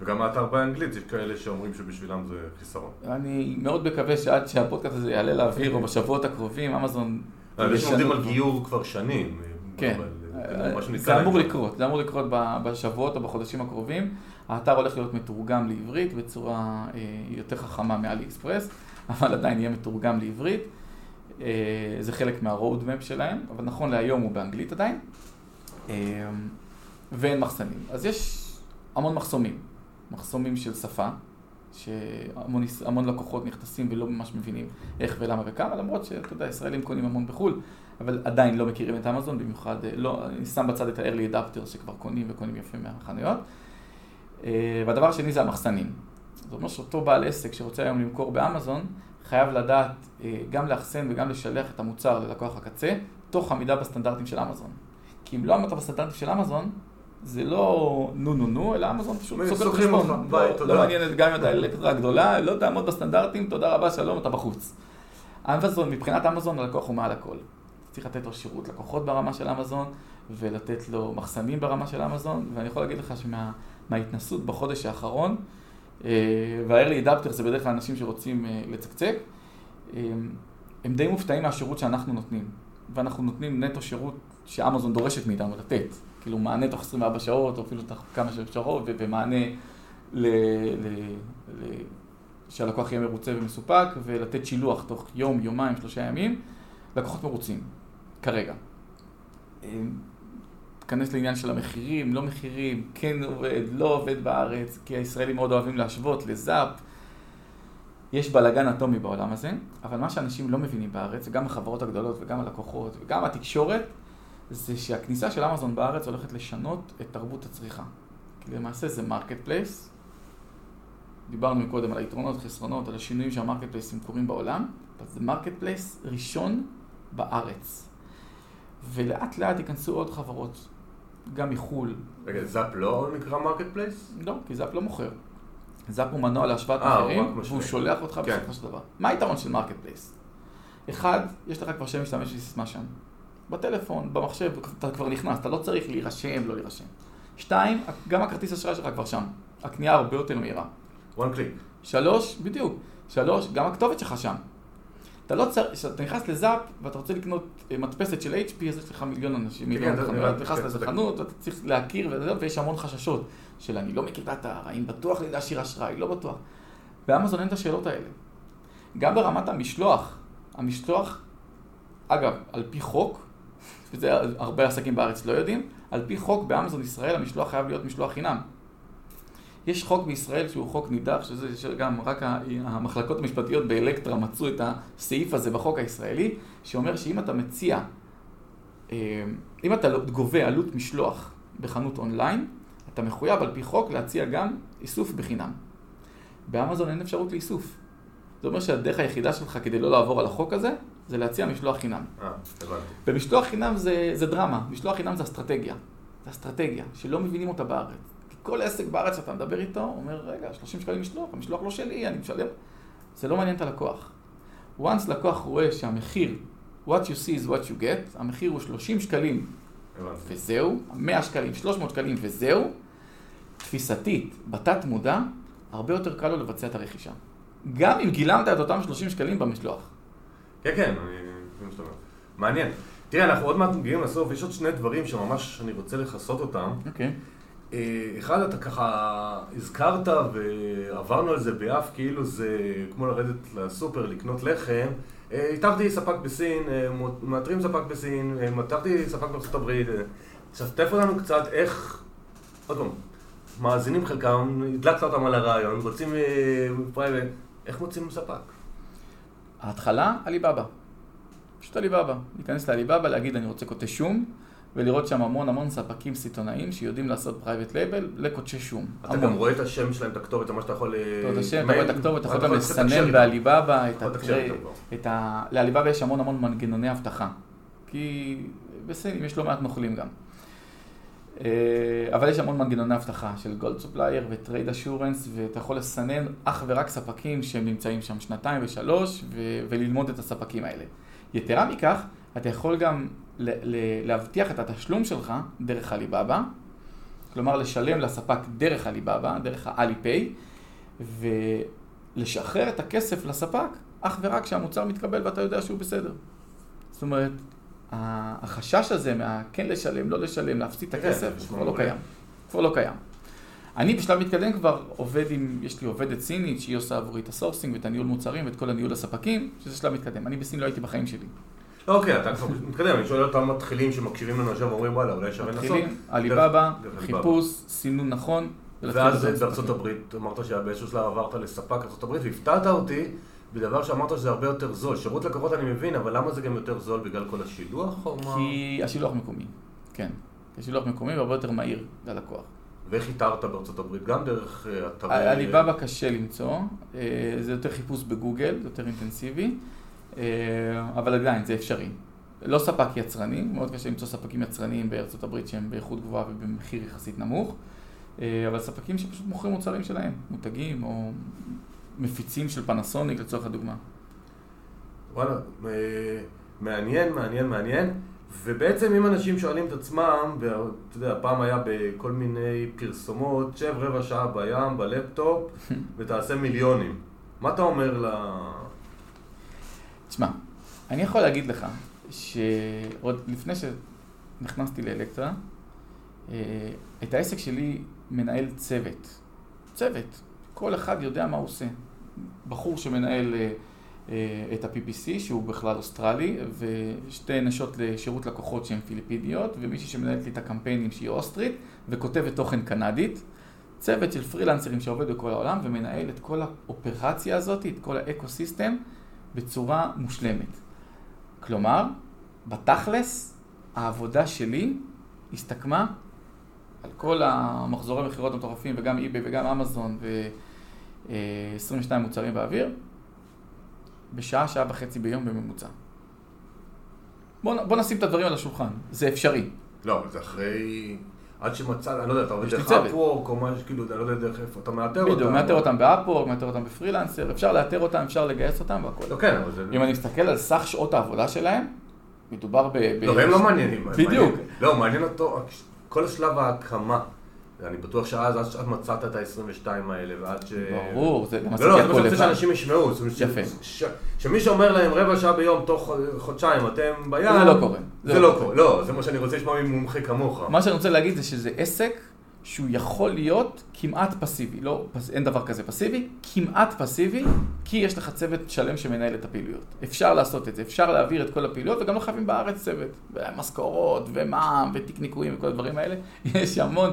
וגם האתר באנגלית, יש כאלה שאומרים שבשבילם זה חיסרון. אני מאוד מקווה שעד שהפודקאסט הזה יעלה לאוויר או בשבועות הקרובים, אמזון... אנשים ישנו עובדים על כבר. גיור כבר שנים. כן, אבל, אה, זה אמור. לקרות, זה אמור לקרות בשבועות או בחודשים הקרובים. האתר הולך להיות מתורגם לעברית בצורה אה, יותר חכמה מאלי אקספרס, <laughs> אבל עדיין יהיה מתורגם לעברית. אה, זה חלק מה-road map שלהם, אבל נכון להיום הוא באנגלית עדיין. אה, ואין מחסנים. אז יש המון מחסומים. מחסומים של שפה, שהמון לקוחות נכנסים ולא ממש מבינים איך ולמה וכמה, למרות שאתה יודע, ישראלים קונים המון בחו"ל, אבל עדיין לא מכירים את אמזון, במיוחד, לא, אני שם בצד את ה-early adapters שכבר קונים וקונים יפה מהחנויות. אה, והדבר השני זה המחסנים. זאת אומרת שאותו בעל עסק שרוצה היום למכור באמזון, חייב לדעת אה, גם לאחסן וגם לשלח את המוצר ללקוח הקצה, תוך עמידה בסטנדרטים של אמזון. כי אם לא עמדת בסטנדרטים של אמזון, זה לא נו נו נו, אלא אמזון פשוט סוגר חשבון. לא-. לא מעניין גם אם אתה אלקטרה גדולה, לא תעמוד בסטנדרטים, תודה רבה, שלום, אתה בחוץ. אמזון, מבחינת אמזון הלקוח הוא מעל הכל. צריך לתת לו שירות לקוחות ברמה של אמזון, ולתת לו מחסנים ברמה של אמזון, ואני יכול להגיד לך שמההתנסות בחודש האחרון, אה, וה-early adapter זה בדרך כלל אנשים שרוצים אה, לצקצק, אה, הם די מופתעים מהשירות שאנחנו נותנים. ואנחנו נותנים נטו שירות שאמזון דורשת מאיתנו לתת. כאילו מענה תוך 24 שעות, או אפילו תוך כמה שעות, ומענה ל... ל- ל- שהלקוח יהיה מרוצה ומסופק, ולתת שילוח תוך יום, יומיים, שלושה ימים, לקוחות מרוצים, כרגע. תיכנס לעניין של המחירים, לא מחירים, כן עובד, לא עובד בארץ, כי הישראלים מאוד אוהבים להשוות לזאפ. יש בלאגן אטומי בעולם הזה, אבל מה שאנשים לא מבינים בארץ, וגם החברות הגדולות וגם הלקוחות וגם התקשורת, זה שהכניסה של אמזון בארץ הולכת לשנות את תרבות הצריכה. כי למעשה זה marketplace. דיברנו קודם על היתרונות, חסרונות, על השינויים שה marketplace ים קורים בעולם, אבל זה marketplace ראשון בארץ. ולאט לאט ייכנסו עוד חברות, גם מחו"ל. רגע, זאפ לא נקרא marketplace? לא, כי זאפ לא מוכר. זאפ הוא מנוע להשוואת אה, מחירים. והוא שולח אותך כן. בסופו של דבר. מה היתרון של marketplace? אחד, יש לך כבר שם משתמש וסיסמה שם. בטלפון, במחשב, אתה כבר נכנס, אתה לא צריך להירשם, לא להירשם. שתיים, גם הכרטיס אשראי שלך כבר שם. הקנייה הרבה יותר מהירה. one click. שלוש, בדיוק. שלוש, גם הכתובת שלך שם. אתה לא צריך, כשאתה נכנס לזאפ ואתה רוצה לקנות אה, מדפסת של HP, אז יש לך מיליון אנשים, מיליון כן, חנויות, כן, נכנס כן, לאיזה צודק. חנות, ואתה צריך להכיר וזה, ויש המון חששות של אני לא מכיר את האתר, האם בטוח לי להשאיר אשראי, לא בטוח. באמזון אין את השאלות האלה. גם ברמת המשלוח, המשלוח, אגב, על פי חוק, וזה הרבה עסקים בארץ לא יודעים, על פי חוק באמזון ישראל המשלוח חייב להיות משלוח חינם. יש חוק בישראל שהוא חוק נידח, שזה שגם רק המחלקות המשפטיות באלקטרה מצאו את הסעיף הזה בחוק הישראלי, שאומר שאם אתה מציע, אה, אם אתה גובה עלות משלוח בחנות אונליין, אתה מחויב על פי חוק להציע גם איסוף בחינם. באמזון אין אפשרות לאיסוף. זה אומר שהדרך היחידה שלך כדי לא לעבור על החוק הזה, זה להציע משלוח חינם. אה, הבנתי. ומשלוח חינם זה, זה דרמה, משלוח חינם זה אסטרטגיה. זה אסטרטגיה, שלא מבינים אותה בארץ. כל עסק בארץ שאתה מדבר איתו, אומר, רגע, 30 שקלים משלוח, המשלוח לא שלי, אני משלם. זה לא מעניין את הלקוח. once לקוח רואה שהמחיר, what you see is what you get, המחיר הוא 30 שקלים. וזהו, 100 שקלים, 300 שקלים וזהו, תפיסתית, בתת מודע, הרבה יותר קל לו לבצע את הרכישה. גם אם גילמת את אותם 30 שקלים במשלוח. כן, כן, אני. מעניין. תראה, אנחנו עוד מעט מגיעים לסוף, יש עוד שני דברים שממש אני רוצה לכסות אותם. אוקיי. אה, אחד, אתה ככה הזכרת ועברנו על זה ביעף, כאילו זה כמו לרדת לסופר לקנות לחם. אה, איתרתי ספק בסין, אה, מאתרים ספק בסין, אה, איתרתי ספק בארצות הברית. אה, עכשיו, שתף אותנו קצת איך, עוד פעם, מאזינים חלקם, הדלקת אותם על הרעיון, רוצים אה, private, איך מוצאים ספק? ההתחלה, עליבאבא. פשוט עליבאבא. להיכנס לעליבאבא, להגיד אני רוצה כותשי שום, ולראות שם המון המון ספקים סיטונאיים שיודעים לעשות private label לכותשי שום. אתה גם רואה את השם שלהם, את הכתובת, מה שאתה יכול... אה, אתה יודע שאתה מייל, רואה את הכתובת, אתה יכול גם לסנן. בעליבאבא את. את ה... לעליבאבא יש המון המון מנגנוני אבטחה. כי בסין יש לא מעט נוכלים גם. אה, אבל יש המון מנגנוני אבטחה של gold supplier ו trade assurance, ואתה יכול לסנן אך ורק ספקים שהם נמצאים שם שנתיים ושלוש, ו- וללמוד את הספקים האלה. יתרה מכך, אתה יכול גם להבטיח את התשלום שלך דרך עליבאבא, כלומר לשלם לספק דרך עליבאבא, דרך ה Alipay, ולשחרר את הכסף לספק אך ורק כשהמוצר מתקבל ואתה יודע שהוא בסדר. זאת אומרת, החשש הזה מהכן לשלם, לא לשלם, להפסיד את כן, הכסף, כבר לא. קיים. כבר לא קיים. אני בשלב מתקדם כבר עובד עם, יש לי עובדת סינית שהיא עושה עבורי את ה sourcing ואת הניהול מוצרים ואת כל הניהול הספקים, שזה שלב מתקדם. אני בסין לא הייתי בחיים שלי. אוקיי, אתה כבר מתקדם, אני שואל אותם מתחילים שמקשיבים לנו עכשיו ואומרים וואלה, אולי שווה לנסות. מתחילים, עליבאבא. חיפוש, סינון נכון. ואז בארצות. הברית, אמרת שבאיזשהו שלב עברת לספק ארצות הברית, והפתעת אותי בדבר שאמרת שזה הרבה יותר זול. שירות לקוחות אני מבין, אבל למה זה גם יותר זול בגלל כל השילוח או מה? כי השילוח מקומי, כן. השילוח מקומי והרבה יותר מהיר ללקוח. ואיך איתרת בארצות הברית? גם דרך אה, אתרי... עליבאבא קשה למצוא, אה, זה יותר חיפוש בגוגל, זה יותר אינטנסיבי, אבל עדיין זה אפשרי. לא ספק יצרני, מאוד קשה למצוא ספקים יצרניים בארצות הברית שהם באיכות גבוהה ובמחיר יחסית נמוך, אה, אבל ספקים שפשוט מוכרים מוצרים שלהם, מותגים או מפיצים של פנסוניק לצורך הדוגמה. וואלה, אה, מעניין, מעניין, מעניין. ובעצם אם אנשים שואלים את עצמם, ואתה יודע, פעם היה בכל מיני פרסומות, שב רבע שעה בים, בלפטופ, <laughs> ותעשה מיליונים. מה אתה אומר ל... תשמע, אני יכול להגיד לך שעוד לפני שנכנסתי לאלקטרה, אה, את העסק שלי מנהל צוות. צוות. כל אחד יודע מה הוא עושה. בחור שמנהל אה, אה, את ה-PPC, שהוא בכלל אוסטרלי, ושתי נשות לשירות לקוחות שהן פיליפיניות, ומישהי שמנהלת לי את הקמפיינים שהיא אוסטרית, וכותבת תוכן קנדית. צוות של פרילנסרים שעובד בכל העולם ומנהל את כל האופרציה הזאת, את כל האקו-סיסטם, בצורה מושלמת. כלומר, בתכלס, העבודה שלי הסתכמה על כל המחזורי מכירות המטורפים, וגם eBay וגם אמזון, ו-22 מוצרים באוויר, בשעה, שעה וחצי ביום בממוצע. בוא, בוא נשים את הדברים על השולחן, זה אפשרי. לא, זה אחרי... עד שמצאת, אני לא יודע, אתה עובד דרך. אפוורק או משהו, כאילו, אני לא יודע דרך איפה, אתה מאתר אותם. בדיוק, מאתר אותם באפורק, מאתר אותם בפרילנסר, אפשר לאתר אותם, אפשר לגייס אותם והכל. לא, כן, אבל זה... אם אני מסתכל על סך שעות העבודה שלהם, מדובר ב... לא, הם לא מעניינים. בדיוק. לא, מעניין אותו, כל שלב ההקמה. אני בטוח שאז, עד שאת מצאת את ה-22 האלה, ועד ש... ברור, זה גם לא, עשיתי לא, זה מה הכל שאני רוצה לבד. שאנשים ישמעו. אומרת, ש- יפה. ש- שמי שאומר להם רבע שעה ביום תוך חודשיים, אתם בים... זה לא קורה. זה לא קורה. לא, זה מה שאני רוצה לשמוע ממומחה כמוך. מה שאני רוצה להגיד זה שזה עסק שהוא יכול להיות כמעט פסיבי, לא, אין דבר כזה פסיבי, כמעט פסיבי, כי יש לך צוות שלם שמנהל את הפעילויות. אפשר לעשות את זה, אפשר להעביר את כל הפעילויות, וגם לא חייבים בארץ צוות, ומשכורות, ומע"מ, ותיק ניקויים וכל הדברים האלה. <laughs> יש המון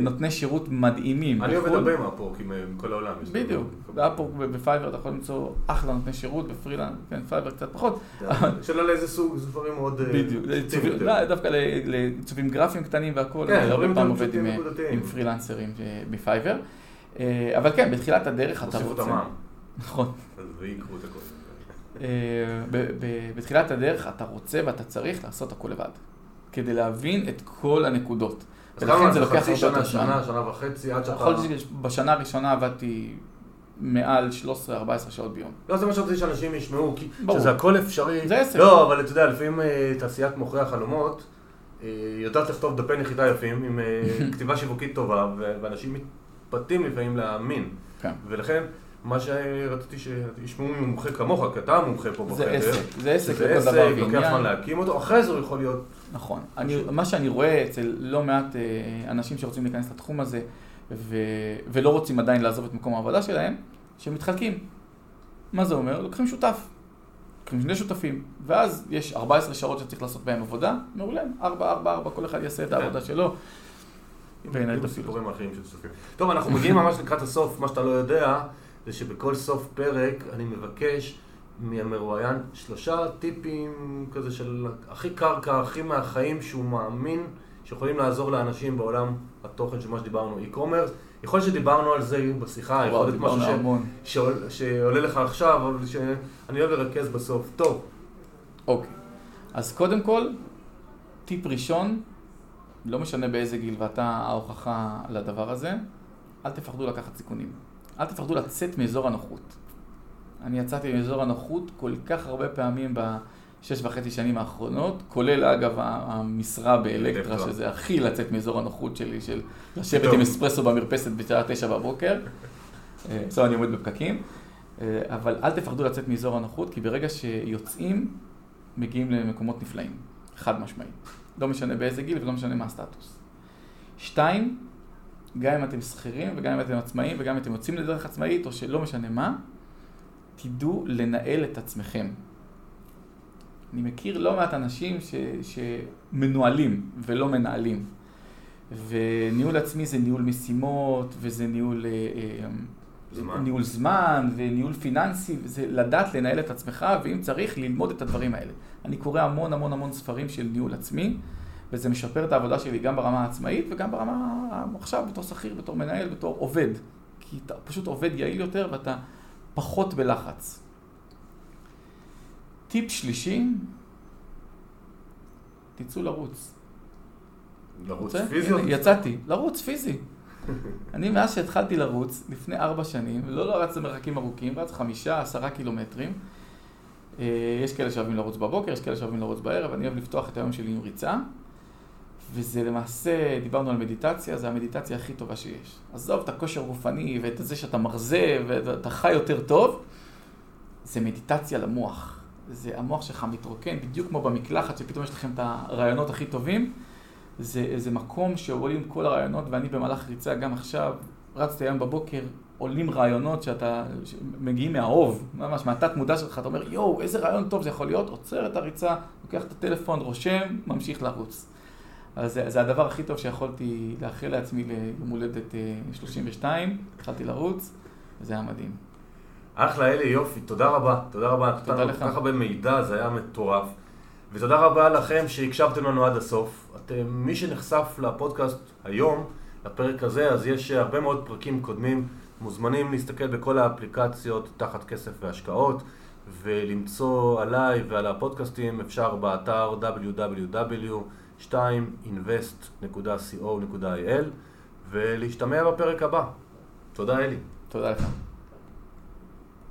נותני שירות מדהימים. אני עובד הרבה עם אפורק, עם כל העולם. בדיוק, ב Upwork וב Fiverr אתה יכול למצוא אחלה נותני שירות, בפרילנס, כן, Fiverr קצת פחות. שאלה לאיזה סוג, זה דברים מאוד... אה, בדיוק, לא, דווקא לעיצובים גרפיים קטנים והכול, כן, הרבה פעם עובד עם פרילנסרים אה, מ Fiverr. אבל כן, בתחילת הדרך אתה רוצה... נכון. אז את הכל. בתחילת הדרך אתה רוצה ואתה צריך לעשות הכל לבד, כדי להבין את כל הנקודות. ולכן זה לוקח הרבה יותר זמן. שנה, שנה וחצי, עד שאתה... יכול להיות שבשנה הראשונה עבדתי מעל 13-14 שעות ביום. לא, זה מה שרציתי שאנשים ישמעו, כי שזה הכל אפשרי. זה עסק. לא, אבל אתה יודע, לפעמים אה, תעשיית מוכרי החלומות, אה, יודעת לכתוב דפי נחיתה יפים, עם אה, <laughs> כתיבה שיווקית טובה, ואנשים מתפתים לפעמים להאמין. כן. ולכן... מה שרציתי שישמעו ממומחה כמוך, כי אתה המומחה פה בחדר. זה עסק, זה עסק לכל דבר ועניין. זה עסק, לוקח זמן להקים אותו, אחרי זה הוא יכול להיות... נכון. אני, מה שאני רואה אצל לא מעט אה, אנשים שרוצים להיכנס לתחום הזה, ו, ולא רוצים עדיין לעזוב את מקום העבודה שלהם, שהם מתחלקים. מה זה אומר? לוקחים שותף. לוקחים שני שותפים, ואז יש 14 שעות שצריך לעשות בהם עבודה, מעולה, 4, 4, 4, כל אחד יעשה את העבודה שלו. וינהל את סיפורים אחרים של שותפים. טוב, אנחנו מגיעים ממש לקראת הסוף, מה שאתה לא יודע. זה שבכל סוף פרק אני מבקש מהמרואיין שלושה טיפים כזה של הכי קרקע, הכי מהחיים שהוא מאמין שיכולים לעזור לאנשים בעולם התוכן של מה שדיברנו, e-commerce. יכול להיות שדיברנו על זה בשיחה, יכול להיות משהו ש... שעול... שעולה לך עכשיו, אבל שאני אוהב לרכז בסוף. טוב. אוקיי. אז קודם כל, טיפ ראשון, לא משנה באיזה גיל ואתה ההוכחה לדבר הזה, אל תפחדו לקחת סיכונים. אל תפחדו לצאת מאזור הנוחות. אני יצאתי מאזור הנוחות כל כך הרבה פעמים בשש וחצי שנים האחרונות, כולל אגב המשרה באלקטרה, שזה הכי לצאת מאזור הנוחות שלי, של לשבת עם אספרסו במרפסת בשעה תשע בבוקר. אה, עכשיו אני עומד בפקקים. אה, אבל אל תפחדו לצאת מאזור הנוחות, כי ברגע שיוצאים, מגיעים למקומות נפלאים, חד משמעית. לא משנה באיזה גיל ולא משנה מה הסטטוס. שתיים, גם אם אתם שכירים וגם אם אתם עצמאים וגם אם אתם יוצאים לדרך עצמאית או שלא משנה מה, תדעו לנהל את עצמכם. אני מכיר לא מעט אנשים ש, שמנוהלים ולא מנהלים. וניהול עצמי זה ניהול משימות, וזה ניהול, אה, אה, זמן. ניהול זמן, וניהול פיננסי, וזה לדעת לנהל את עצמך, ואם צריך, ללמוד את הדברים האלה. אני קורא המון המון המון ספרים של ניהול עצמי. וזה משפר את העבודה שלי גם ברמה העצמאית וגם ברמה עכשיו בתור שכיר, בתור מנהל, בתור עובד. כי אתה פשוט עובד יעיל יותר ואתה פחות בלחץ. טיפ שלישי, תצאו לרוץ. לרוץ פיזי? יצאתי, לרוץ פיזי. <laughs> אני מאז שהתחלתי לרוץ, לפני ארבע שנים, לא לא רץ למרחקים ארוכים, רץ חמישה, עשרה קילומטרים. אה, יש כאלה שאוהבים לרוץ בבוקר, יש כאלה שאוהבים לרוץ בערב, אני אוהב לפתוח את היום שלי עם ריצה. וזה למעשה, דיברנו על מדיטציה, זה המדיטציה הכי טובה שיש. עזוב את הכושר הגופני ואת זה שאתה מרזה ואתה חי יותר טוב, זה מדיטציה למוח. זה המוח שלך מתרוקן, בדיוק כמו במקלחת, שפתאום יש לכם את הרעיונות הכי טובים. זה איזה מקום שעולים כל הרעיונות, ואני במהלך ריצה גם עכשיו, רצתי היום בבוקר, עולים רעיונות שאתה, מגיעים מהאוב, ממש מהתת מודע שלך, אתה אומר, יואו, איזה רעיון טוב זה יכול להיות, עוצר את הריצה, לוקח את הטלפון, רושם, ממשיך לרוץ. אז זה, זה הדבר הכי טוב שיכולתי לאחל לעצמי ליום הולדת 32, אה, התחלתי לרוץ, וזה היה מדהים. אחלה אלי, יופי, תודה רבה, תודה רבה. תודה לך. כל כך הרבה מידע, זה היה מטורף. ותודה רבה לכם שהקשבתם לנו עד הסוף. אתם, מי שנחשף לפודקאסט היום, לפרק הזה, אז יש הרבה מאוד פרקים קודמים. מוזמנים להסתכל בכל האפליקציות תחת כסף והשקעות, ולמצוא עליי ועל הפודקאסטים אפשר באתר www. 2invest.co.il ולהשתמע בפרק הבא. תודה אלי. תודה לך.